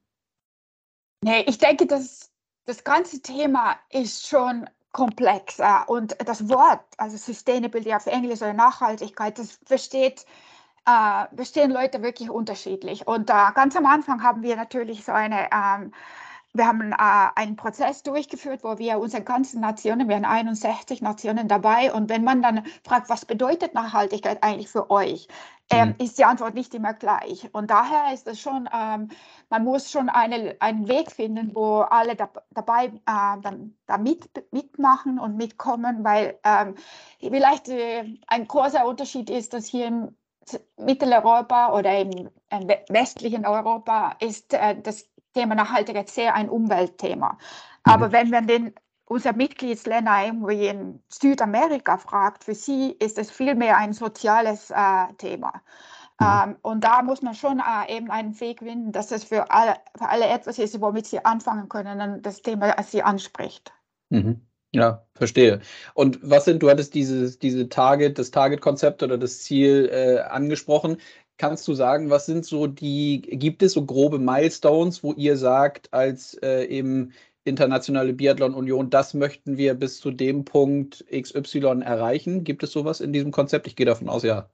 Nee, ich denke, das, das ganze Thema ist schon komplex. Und das Wort, also Sustainability auf Englisch oder Nachhaltigkeit, das versteht, äh, verstehen Leute wirklich unterschiedlich. Und äh, ganz am Anfang haben wir natürlich so eine ähm, wir haben äh, einen Prozess durchgeführt, wo wir unsere ganzen Nationen, wir haben 61 Nationen dabei, und wenn man dann fragt, was bedeutet Nachhaltigkeit eigentlich für euch, ähm, mhm. ist die Antwort nicht immer gleich. Und daher ist es schon, ähm, man muss schon eine, einen Weg finden, wo alle da, dabei äh, dann, da mit, mitmachen und mitkommen, weil ähm, vielleicht äh, ein großer Unterschied ist, dass hier im Mitteleuropa oder im westlichen Europa ist äh, das Thema Nachhaltigkeit sehr ein Umweltthema. Aber mhm. wenn man den unsere Mitgliedsländer irgendwie in Südamerika fragt, für sie ist es vielmehr ein soziales äh, Thema. Mhm. Ähm, und da muss man schon äh, eben einen Weg finden, dass es für alle, für alle etwas ist, womit sie anfangen können und das Thema als sie anspricht. Mhm. Ja, verstehe. Und was sind, du hattest dieses, diese Target, das Target-Konzept oder das Ziel äh, angesprochen. Kannst du sagen, was sind so die, gibt es so grobe Milestones, wo ihr sagt, als äh, eben internationale Biathlon Union, das möchten wir bis zu dem Punkt XY erreichen? Gibt es sowas in diesem Konzept? Ich gehe davon aus, ja.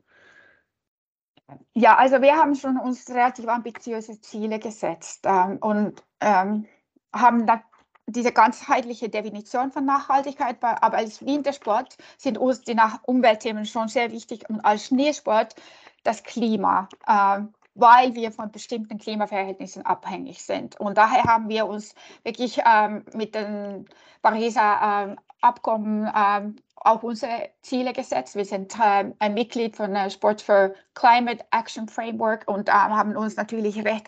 Ja, also wir haben schon uns relativ ambitiöse Ziele gesetzt ähm, und ähm, haben da diese ganzheitliche Definition von Nachhaltigkeit, aber als Wintersport sind uns die Umweltthemen schon sehr wichtig und als Schneesport das Klima, äh, weil wir von bestimmten Klimaverhältnissen abhängig sind. Und daher haben wir uns wirklich ähm, mit den Pariser ähm, Abkommen ähm, auch unsere Ziele gesetzt. Wir sind äh, ein Mitglied von der Sport for Climate Action Framework und ähm, haben uns natürlich recht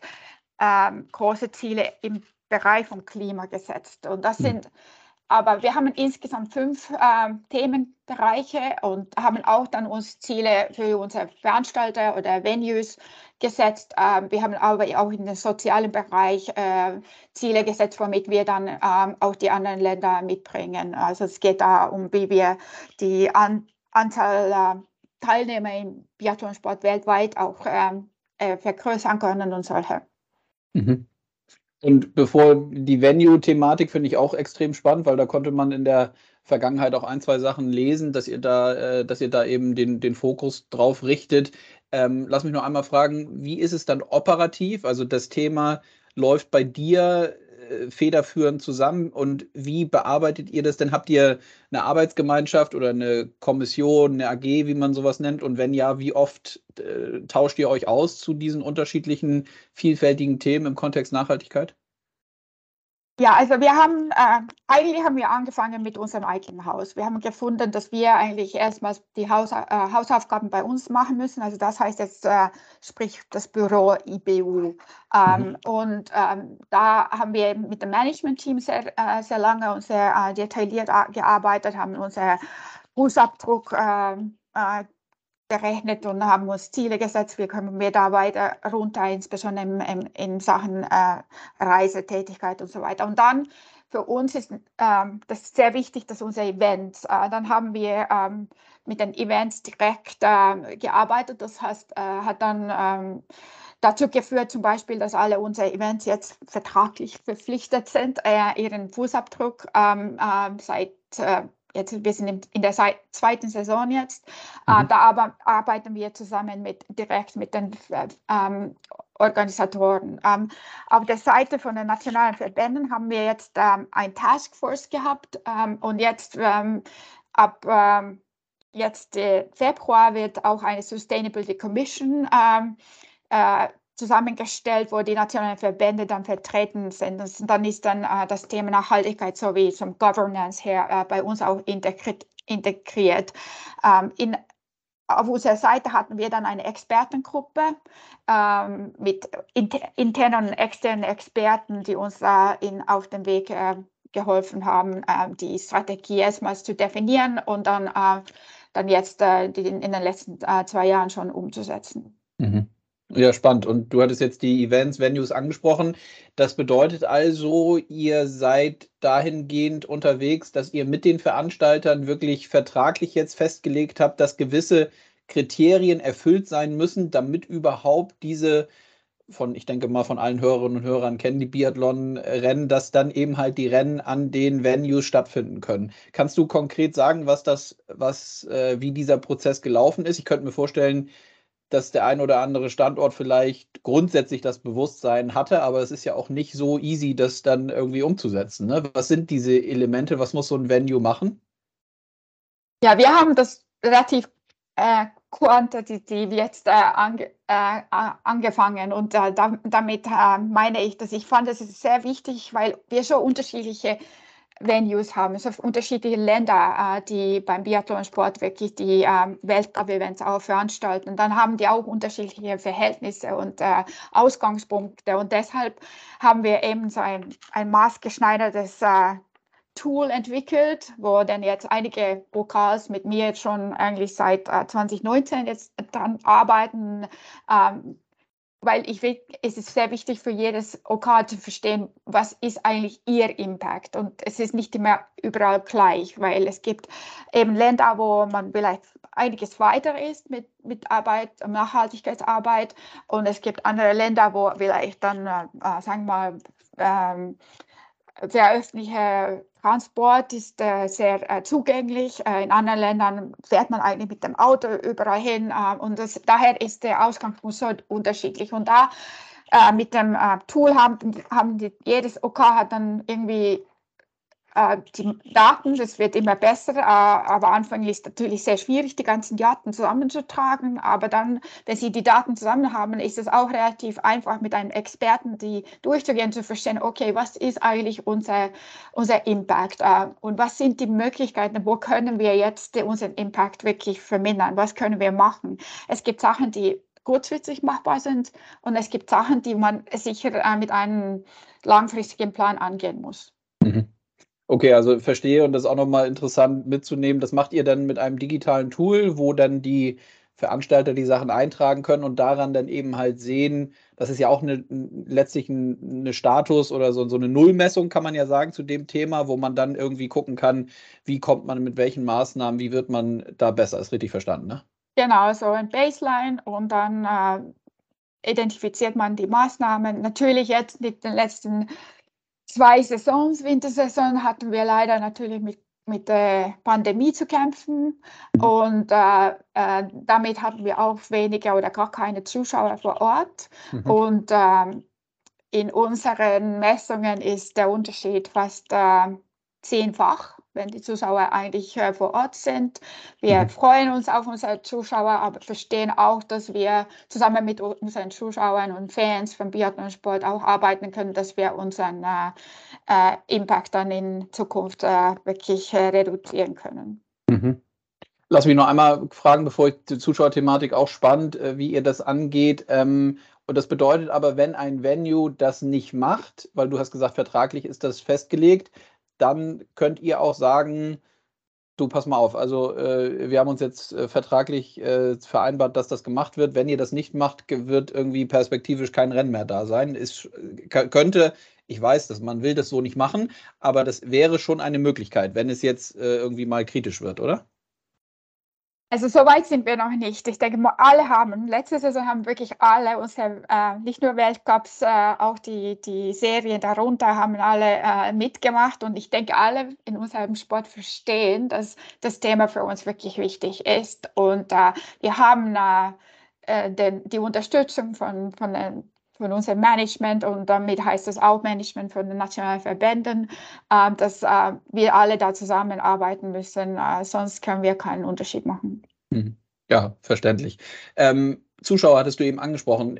ähm, große Ziele im Bereich vom Klima gesetzt. Und das hm. sind aber wir haben insgesamt fünf äh, Themenbereiche und haben auch dann uns Ziele für unsere Veranstalter oder Venues gesetzt. Äh, wir haben aber auch in den sozialen Bereich äh, Ziele gesetzt, womit wir dann ähm, auch die anderen Länder mitbringen. Also es geht da um, wie wir die An Anzahl äh, Teilnehmer im Biathlonsport weltweit auch ähm, äh, vergrößern können und solche. Mhm. Und bevor die Venue-Thematik finde ich auch extrem spannend, weil da konnte man in der Vergangenheit auch ein, zwei Sachen lesen, dass ihr da, äh, dass ihr da eben den, den Fokus drauf richtet. Ähm, lass mich noch einmal fragen, wie ist es dann operativ? Also das Thema läuft bei dir federführend zusammen und wie bearbeitet ihr das denn? Habt ihr eine Arbeitsgemeinschaft oder eine Kommission, eine AG, wie man sowas nennt? Und wenn ja, wie oft äh, tauscht ihr euch aus zu diesen unterschiedlichen, vielfältigen Themen im Kontext Nachhaltigkeit? Ja, also wir haben, äh, eigentlich haben wir angefangen mit unserem eigenen Haus. Wir haben gefunden, dass wir eigentlich erstmals die Haus, äh, Hausaufgaben bei uns machen müssen. Also das heißt jetzt, äh, sprich das Büro IBU. Ähm, mhm. Und ähm, da haben wir mit dem Management-Team sehr, äh, sehr lange und sehr äh, detailliert äh, gearbeitet, haben unser Fußabdruck ähm, berechnet und haben uns Ziele gesetzt, wie können wir da weiter runter, insbesondere in, in, in Sachen äh, Reisetätigkeit und so weiter. Und dann für uns ist ähm, das sehr wichtig, dass unsere Events, äh, dann haben wir ähm, mit den Events direkt äh, gearbeitet. Das heißt, äh, hat dann ähm, dazu geführt, zum Beispiel, dass alle unsere Events jetzt vertraglich verpflichtet sind, äh, ihren Fußabdruck ähm, äh, seit jetzt, wir sind in der zweiten Saison jetzt, äh, mhm. da arbeiten wir zusammen mit, direkt mit den ähm, Organisatoren. Ähm, auf der Seite von den nationalen Verbänden haben wir jetzt ähm, ein Taskforce gehabt ähm, und jetzt ähm, ab ähm, jetzt äh, Februar wird auch eine Sustainability Commission äh, zusammengestellt, wo die nationalen Verbände dann vertreten sind. Das, dann ist dann äh, das Thema Nachhaltigkeit sowie zum Governance her äh, bei uns auch integriert. integriert. Ähm, in, auf unserer Seite hatten wir dann eine Expertengruppe ähm, mit inter, internen und externen Experten, die uns da in, auf dem Weg äh, geholfen haben, äh, die Strategie erstmals zu definieren und dann, äh, dann jetzt äh, in, in den letzten zwei Jahren schon umzusetzen. Mhm. Ja, spannend. Und du hattest jetzt die Events, Venues angesprochen. Das bedeutet also, ihr seid dahingehend unterwegs, dass ihr mit den Veranstaltern wirklich vertraglich jetzt festgelegt habt, dass gewisse Kriterien erfüllt sein müssen, damit überhaupt diese von, ich denke mal, von allen Hörerinnen und Hörern kennen die Biathlon-Rennen, dass dann eben halt die Rennen an den Venues stattfinden können. Kannst du konkret sagen, was das, was, äh, wie dieser Prozess gelaufen ist? Ich könnte mir vorstellen, dass der ein oder andere Standort vielleicht grundsätzlich das Bewusstsein hatte, aber es ist ja auch nicht so easy, das dann irgendwie umzusetzen. Ne? Was sind diese Elemente? Was muss so ein Venue machen? Ja, wir haben das relativ äh, quantitativ jetzt äh, ange, äh, angefangen und äh, da, damit äh, meine ich, dass ich fand, es ist sehr wichtig, weil wir so unterschiedliche Venues haben, also unterschiedliche Länder, äh, die beim Biathlonsport wirklich die ähm, Weltcup-Events auch veranstalten. Dann haben die auch unterschiedliche Verhältnisse und äh, Ausgangspunkte. Und deshalb haben wir eben so ein, ein maßgeschneidertes äh, Tool entwickelt, wo dann jetzt einige Vokals mit mir jetzt schon eigentlich seit 2019 jetzt dann arbeiten, ähm, weil ich will, es ist sehr wichtig für jedes OK zu verstehen, was ist eigentlich ihr Impact. Und es ist nicht immer überall gleich, weil es gibt eben Länder, wo man vielleicht einiges weiter ist mit, mit Arbeit, Nachhaltigkeitsarbeit. Und es gibt andere Länder, wo vielleicht dann, äh, sagen wir mal, ähm, der öffentliche Transport ist äh, sehr äh, zugänglich. Äh, in anderen Ländern fährt man eigentlich mit dem Auto überall hin. Äh, und das, daher ist der Ausgangspunkt so unterschiedlich. Und da äh, mit dem äh, Tool haben, haben die, jedes OK hat dann irgendwie die Daten, das wird immer besser, äh, aber anfänglich ist natürlich sehr schwierig, die ganzen Daten zusammenzutragen. Aber dann, wenn Sie die Daten zusammen haben, ist es auch relativ einfach mit einem Experten, die durchzugehen, zu verstehen, okay, was ist eigentlich unser, unser Impact äh, und was sind die Möglichkeiten, wo können wir jetzt unseren Impact wirklich vermindern, was können wir machen. Es gibt Sachen, die kurzfristig machbar sind und es gibt Sachen, die man sicher mit einem langfristigen Plan angehen muss. Mhm. Okay, also verstehe und das ist auch nochmal interessant mitzunehmen. Das macht ihr dann mit einem digitalen Tool, wo dann die Veranstalter die Sachen eintragen können und daran dann eben halt sehen, das ist ja auch eine, letztlich eine Status oder so, so eine Nullmessung, kann man ja sagen, zu dem Thema, wo man dann irgendwie gucken kann, wie kommt man mit welchen Maßnahmen, wie wird man da besser. Ist richtig verstanden, ne? Genau, so ein Baseline und dann äh, identifiziert man die Maßnahmen. Natürlich jetzt mit den letzten zwei Saisons, Wintersaison, hatten wir leider natürlich mit, mit der Pandemie zu kämpfen und äh, äh, damit hatten wir auch weniger oder gar keine Zuschauer vor Ort. Mhm. Und äh, in unseren Messungen ist der Unterschied fast äh, zehnfach wenn die Zuschauer eigentlich äh, vor Ort sind. Wir mhm. freuen uns auf unsere Zuschauer, aber verstehen auch, dass wir zusammen mit unseren Zuschauern und Fans vom Biathlonsport auch arbeiten können, dass wir unseren äh, äh Impact dann in Zukunft äh, wirklich äh, reduzieren können. Mhm. Lass mich noch einmal fragen, bevor ich die Zuschauerthematik auch spannend, äh, wie ihr das angeht. Ähm, und das bedeutet aber, wenn ein Venue das nicht macht, weil du hast gesagt, vertraglich ist das festgelegt, dann könnt ihr auch sagen, du pass mal auf, also äh, wir haben uns jetzt äh, vertraglich äh, vereinbart, dass das gemacht wird. Wenn ihr das nicht macht, wird irgendwie perspektivisch kein Rennen mehr da sein. Ist, könnte, ich weiß, dass man will das so nicht machen, aber das wäre schon eine Möglichkeit, wenn es jetzt äh, irgendwie mal kritisch wird, oder? Also so weit sind wir noch nicht. Ich denke, alle haben, letzte Saison haben wirklich alle unsere, äh, nicht nur Weltcups, äh, auch die, die Serien darunter haben alle äh, mitgemacht. Und ich denke, alle in unserem Sport verstehen, dass das Thema für uns wirklich wichtig ist. Und äh, wir haben äh, äh, den, die Unterstützung von, von den von unserem Management und damit heißt es auch Management von den nationalen Verbänden, äh, dass äh, wir alle da zusammenarbeiten müssen, äh, sonst können wir keinen Unterschied machen. Mhm. Ja, verständlich. Ähm, Zuschauer hattest du eben angesprochen.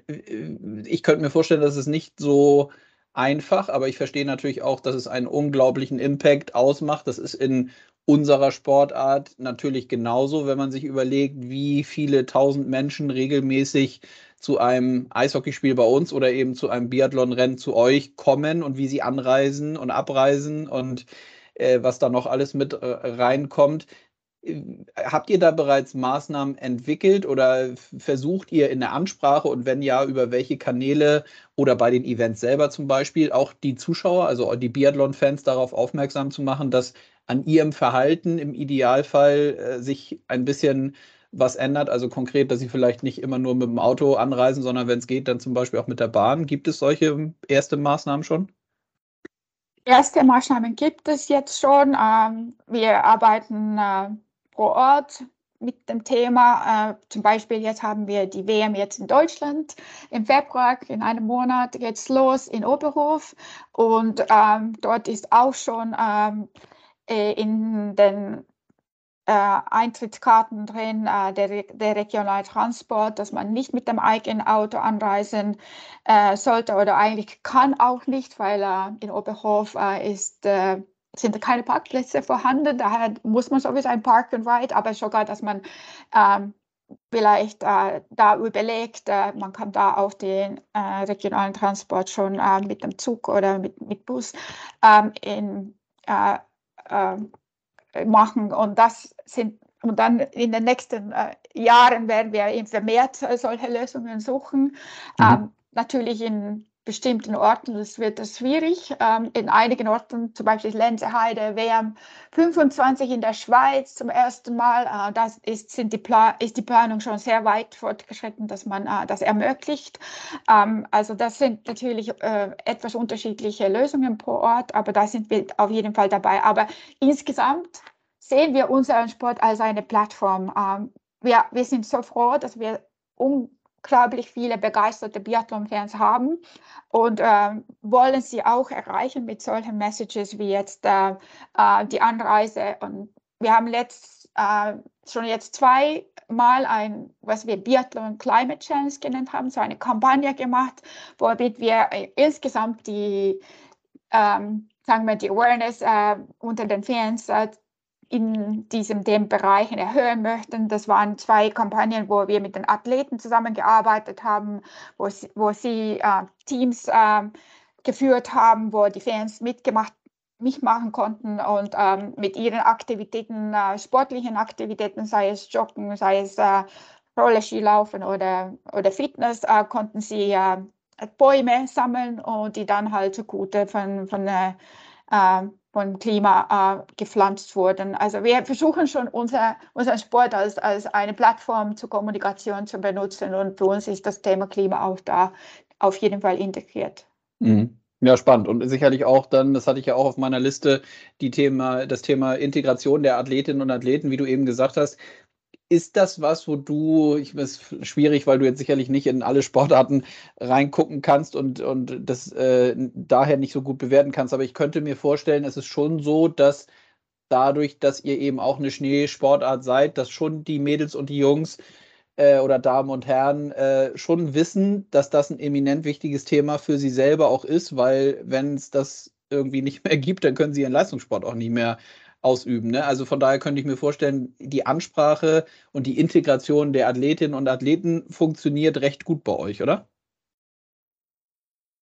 Ich könnte mir vorstellen, dass es nicht so einfach, aber ich verstehe natürlich auch, dass es einen unglaublichen Impact ausmacht. Das ist in unserer Sportart natürlich genauso, wenn man sich überlegt, wie viele tausend Menschen regelmäßig zu einem Eishockeyspiel bei uns oder eben zu einem Biathlonrennen zu euch kommen und wie sie anreisen und abreisen und äh, was da noch alles mit äh, reinkommt. Äh, habt ihr da bereits Maßnahmen entwickelt oder versucht ihr in der Ansprache und wenn ja, über welche Kanäle oder bei den Events selber zum Beispiel auch die Zuschauer, also die Biathlon-Fans darauf aufmerksam zu machen, dass an ihrem Verhalten im Idealfall äh, sich ein bisschen was ändert? Also konkret, dass sie vielleicht nicht immer nur mit dem Auto anreisen, sondern wenn es geht, dann zum Beispiel auch mit der Bahn. Gibt es solche erste Maßnahmen schon? Erste Maßnahmen gibt es jetzt schon. Ähm, wir arbeiten äh, vor Ort mit dem Thema. Äh, zum Beispiel jetzt haben wir die WM jetzt in Deutschland im Februar, in einem Monat geht es los in Oberhof und ähm, dort ist auch schon ähm, äh, in den äh, Eintrittskarten drin, äh, der, der regionale dass man nicht mit dem eigenen Auto anreisen äh, sollte oder eigentlich kann auch nicht, weil äh, in Oberhof äh, ist, äh, sind keine Parkplätze vorhanden. Daher muss man sowieso ein Park and Ride, aber sogar, dass man ähm, vielleicht da überlegt, man kann da auch den regionalen Transport schon mit dem Zug oder mit, mit Bus ähm, in machen. Und das sind und dann in den nächsten äh, Jahren werden wir eben vermehrt äh, solche Lösungen suchen. Mhm. Ähm, natürlich in bestimmten Orten das wird das schwierig. Ähm, in einigen Orten, zum Beispiel Lenzeheide, WM 25 in der Schweiz zum ersten Mal, äh, das ist, die ist die Planung schon sehr weit fortgeschritten, dass man äh, das ermöglicht. Ähm, also das sind natürlich äh, etwas unterschiedliche Lösungen pro Ort, aber da sind wir auf jeden Fall dabei. Aber insgesamt sehen wir unseren Sport als eine Plattform. Ähm, wir, wir sind so froh, dass wir unglaublich viele begeisterte Biathlon-Fans haben und äh, wollen sie auch erreichen mit solchen Messages wie jetzt äh, äh, die Anreise. Und wir haben letzt, äh, schon jetzt zweimal ein, was wir Biathlon Climate Challenge genannt haben, so eine Kampagne gemacht, womit wir äh, insgesamt die, ähm, sagen wir, die Awareness äh, unter den Fans in diesem dem Bereich erhöhen möchten. Das waren zwei Kampagnen, wo wir mit den Athleten zusammengearbeitet haben, wo sie, wo sie äh, Teams äh, geführt haben, wo die Fans mitgemacht mitmachen konnten und ähm, mit ihren Aktivitäten, äh, sportlichen Aktivitäten, sei es Joggen, sei es äh, Rollerskilaufen oder, oder Fitness, äh, konnten sie äh, Bäume sammeln und die dann halt zugute von, von, äh, vom Klima äh, gepflanzt wurden. Also wir versuchen schon unser, unseren Sport als, als eine Plattform zur Kommunikation zu benutzen und für uns ist das Thema Klima auch da auf jeden Fall integriert. Mhm. Ja, spannend. Und sicherlich auch dann, das hatte ich ja auch auf meiner Liste, die Thema, das Thema Integration der Athletinnen und Athleten, wie du eben gesagt hast. Ist das was, wo du, ich weiß, schwierig, weil du jetzt sicherlich nicht in alle Sportarten reingucken kannst und, und das äh, daher nicht so gut bewerten kannst, aber ich könnte mir vorstellen, es ist schon so, dass dadurch, dass ihr eben auch eine Schneesportart seid, dass schon die Mädels und die Jungs äh, oder Damen und Herren äh, schon wissen, dass das ein eminent wichtiges Thema für sie selber auch ist, weil wenn es das irgendwie nicht <laughs> mehr gibt, dann können sie ihren Leistungssport auch nicht mehr ausüben. Ne? Also von daher könnte ich mir vorstellen, die Ansprache und die Integration der Athletinnen und Athleten funktioniert recht gut bei euch, oder?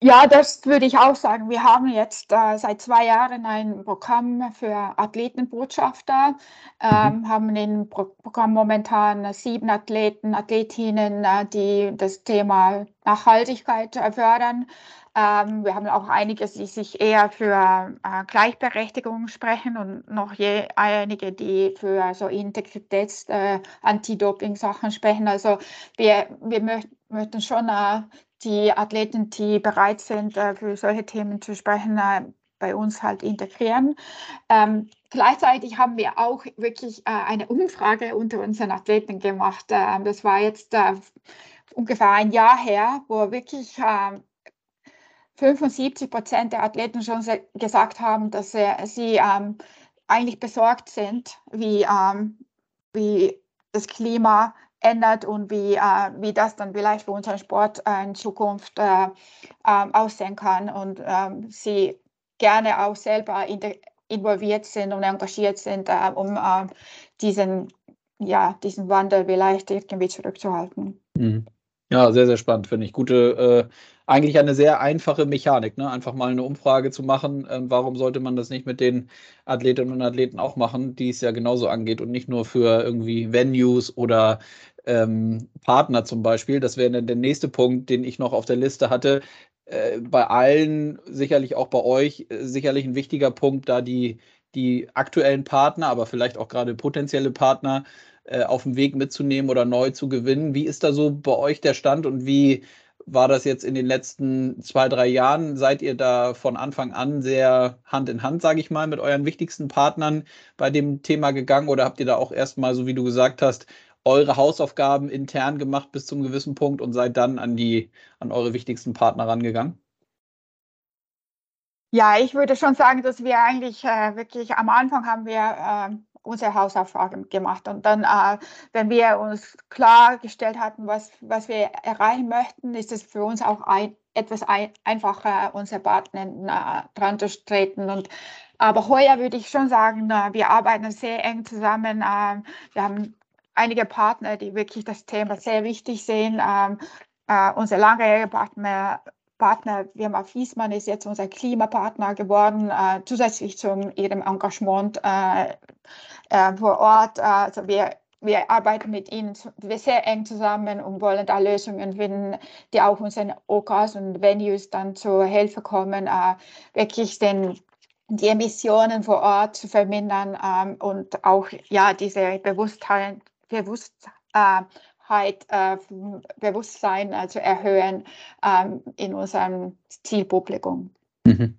Ja, das würde ich auch sagen. Wir haben jetzt äh, seit zwei Jahren ein Programm für Athletenbotschafter, ähm, mhm. haben im Pro Programm momentan sieben Athleten, Athletinnen, äh, die das Thema Nachhaltigkeit fördern. Ähm, wir haben auch einige, die sich eher für äh, Gleichberechtigung sprechen und noch je einige, die für so Integritäts-, äh, Anti-Doping-Sachen sprechen. Also wir, wir möcht möchten schon äh, die Athleten, die bereit sind, äh, für solche Themen zu sprechen, äh, bei uns halt integrieren. Ähm, gleichzeitig haben wir auch wirklich äh, eine Umfrage unter unseren Athleten gemacht. Ähm, das war jetzt ungefähr ein Jahr her, wo wirklich 75 Prozent der Athleten schon gesagt haben, dass sie, sie ähm, eigentlich besorgt sind, wie, ähm, wie das Klima ändert und wie, äh, wie das dann vielleicht für unseren Sport äh, in Zukunft äh, ähm, aussehen kann und ähm, sie gerne auch selber in involviert sind und engagiert sind, äh, um äh, diesen, ja, diesen Wandel vielleicht irgendwie zurückzuhalten. Mhm. Ja, sehr, sehr spannend, finde ich. Gute, äh, eigentlich eine sehr einfache Mechanik, ne? Einfach mal eine Umfrage zu machen. Ähm, warum sollte man das nicht mit den Athletinnen und Athleten auch machen, die es ja genauso angeht und nicht nur für irgendwie Venues oder ähm, Partner zum Beispiel. Das wäre der nächste Punkt, den ich noch auf der Liste hatte. Äh, bei allen, sicherlich auch bei euch, äh, sicherlich ein wichtiger Punkt, da die, die aktuellen Partner, aber vielleicht auch gerade potenzielle Partner äh, auf dem Weg mitzunehmen oder neu zu gewinnen. Wie ist da so bei euch der Stand und wie war das jetzt in den letzten zwei, drei Jahren? Seid ihr da von Anfang an sehr Hand in Hand, sage ich mal, mit euren wichtigsten Partnern bei dem Thema gegangen oder habt ihr da auch erstmal, so wie du gesagt hast, eure Hausaufgaben intern gemacht bis zum gewissen Punkt und seid dann an die, an eure wichtigsten Partner rangegangen? Ja, ich würde schon sagen, dass wir eigentlich äh, wirklich am Anfang haben wir äh, unsere Hausaufgaben gemacht. Und dann, äh, wenn wir uns klargestellt hatten, was, was wir erreichen möchten, ist es für uns auch ein, etwas ein, einfacher, unsere Partner äh, dran zu treten. Und, aber heuer würde ich schon sagen, äh, wir arbeiten sehr eng zusammen. Äh, wir haben einige Partner, die wirklich das Thema sehr wichtig sehen. Ähm, äh, unser langjähriger Partner Partner Firma Fiesmann ist jetzt unser Klimapartner geworden, äh, zusätzlich zu ihrem Engagement äh, äh, vor Ort. also wir, wir arbeiten mit ihnen sehr eng zusammen und wollen da Lösungen finden, die auch unseren OKs und Venues dann zur Hilfe kommen, äh, wirklich den die Emissionen vor Ort zu vermindern ähm, und auch ja diese Bewusstheit, Bewusstheit äh, äh, Bewusstsein also erhöhen ähm, in unserem Zielpublikum. Mhm.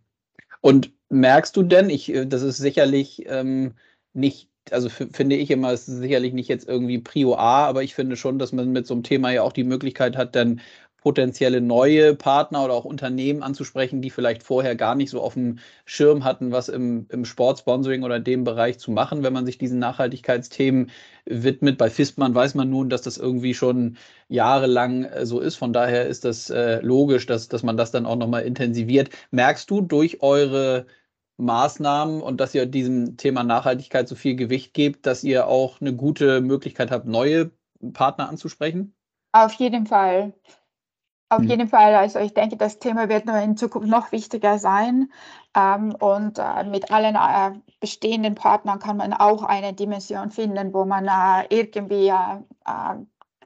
Und merkst du denn, ich, äh, das ist sicherlich ähm, nicht, also finde ich immer, es ist sicherlich nicht jetzt irgendwie Prio A, aber ich finde schon, dass man mit so einem Thema ja auch die Möglichkeit hat, dann potenzielle neue Partner oder auch Unternehmen anzusprechen, die vielleicht vorher gar nicht so auf dem Schirm hatten, was im, im Sportsponsoring oder dem Bereich zu machen, wenn man sich diesen Nachhaltigkeitsthemen widmet. Bei Fistmann weiß man nun, dass das irgendwie schon jahrelang äh, so ist. Von daher ist das äh, logisch, dass, dass man das dann auch nochmal intensiviert. Merkst du durch eure Maßnahmen und dass ihr diesem Thema Nachhaltigkeit so viel Gewicht gebt, dass ihr auch eine gute Möglichkeit habt, neue Partner anzusprechen? Auf jeden Fall. Auf mhm. jeden Fall, also ich denke, das Thema wird in Zukunft noch wichtiger sein. Ähm, und äh, mit allen äh, bestehenden Partnern kann man auch eine Dimension finden, wo man äh, irgendwie äh,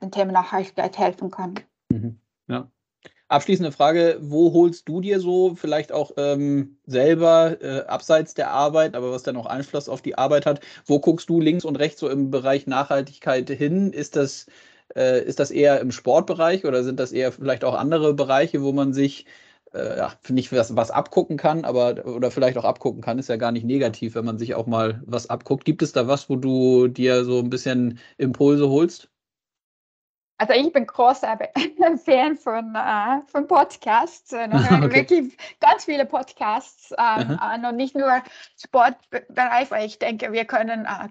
dem Thema Nachhaltigkeit helfen kann. Mhm. Ja. Abschließende Frage, wo holst du dir so vielleicht auch ähm, selber äh, abseits der Arbeit, aber was dann auch Einfluss auf die Arbeit hat, wo guckst du links und rechts so im Bereich Nachhaltigkeit hin? Ist das, äh, ist das eher im Sportbereich oder sind das eher vielleicht auch andere Bereiche, wo man sich äh, ja, nicht was, was abgucken kann, aber oder vielleicht auch abgucken kann, ist ja gar nicht negativ, wenn man sich auch mal was abguckt. Gibt es da was, wo du dir so ein bisschen Impulse holst? Also ich bin großer <laughs> Fan von, äh, von Podcasts. Äh, <laughs> okay. Wirklich ganz viele Podcasts ähm, äh, und nicht nur Sportbereich, weil ich denke, wir können äh,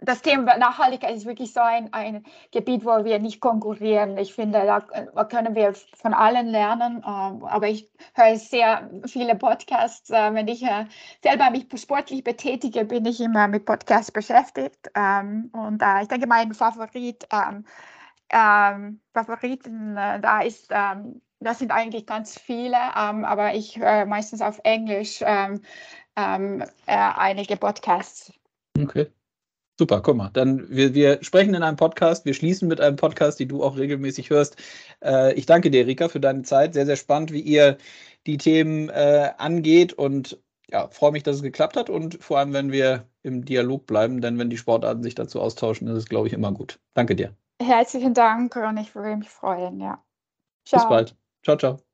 das Thema Nachhaltigkeit ist wirklich so ein, ein Gebiet, wo wir nicht konkurrieren. Ich finde, da, können wir von allen lernen. Ähm, aber ich höre sehr viele Podcasts. Äh, wenn ich äh, selber mich sportlich betätige, bin ich immer mit Podcasts beschäftigt. Ähm, und ich denke, mein Favorit ähm, ähm, Favoriten äh, da ist, das sind eigentlich ganz viele, aber ich höre meistens auf Englisch äh, einige Podcasts. Okay. Super, guck mal. Dann wir, wir sprechen in einem Podcast, wir schließen mit einem Podcast, die du auch regelmäßig hörst. Äh, ich danke dir, Rika, für deine Zeit. Sehr, sehr spannend, wie ihr die Themen äh, angeht und ja, freue mich, dass es geklappt hat und vor allem, wenn wir im Dialog bleiben, denn wenn die Sportarten sich dazu austauschen, ist es, glaube ich, immer gut. Danke dir. Herzlichen Dank und ich würde mich freuen, ja. Ciao. Bis bald. Ciao, ciao.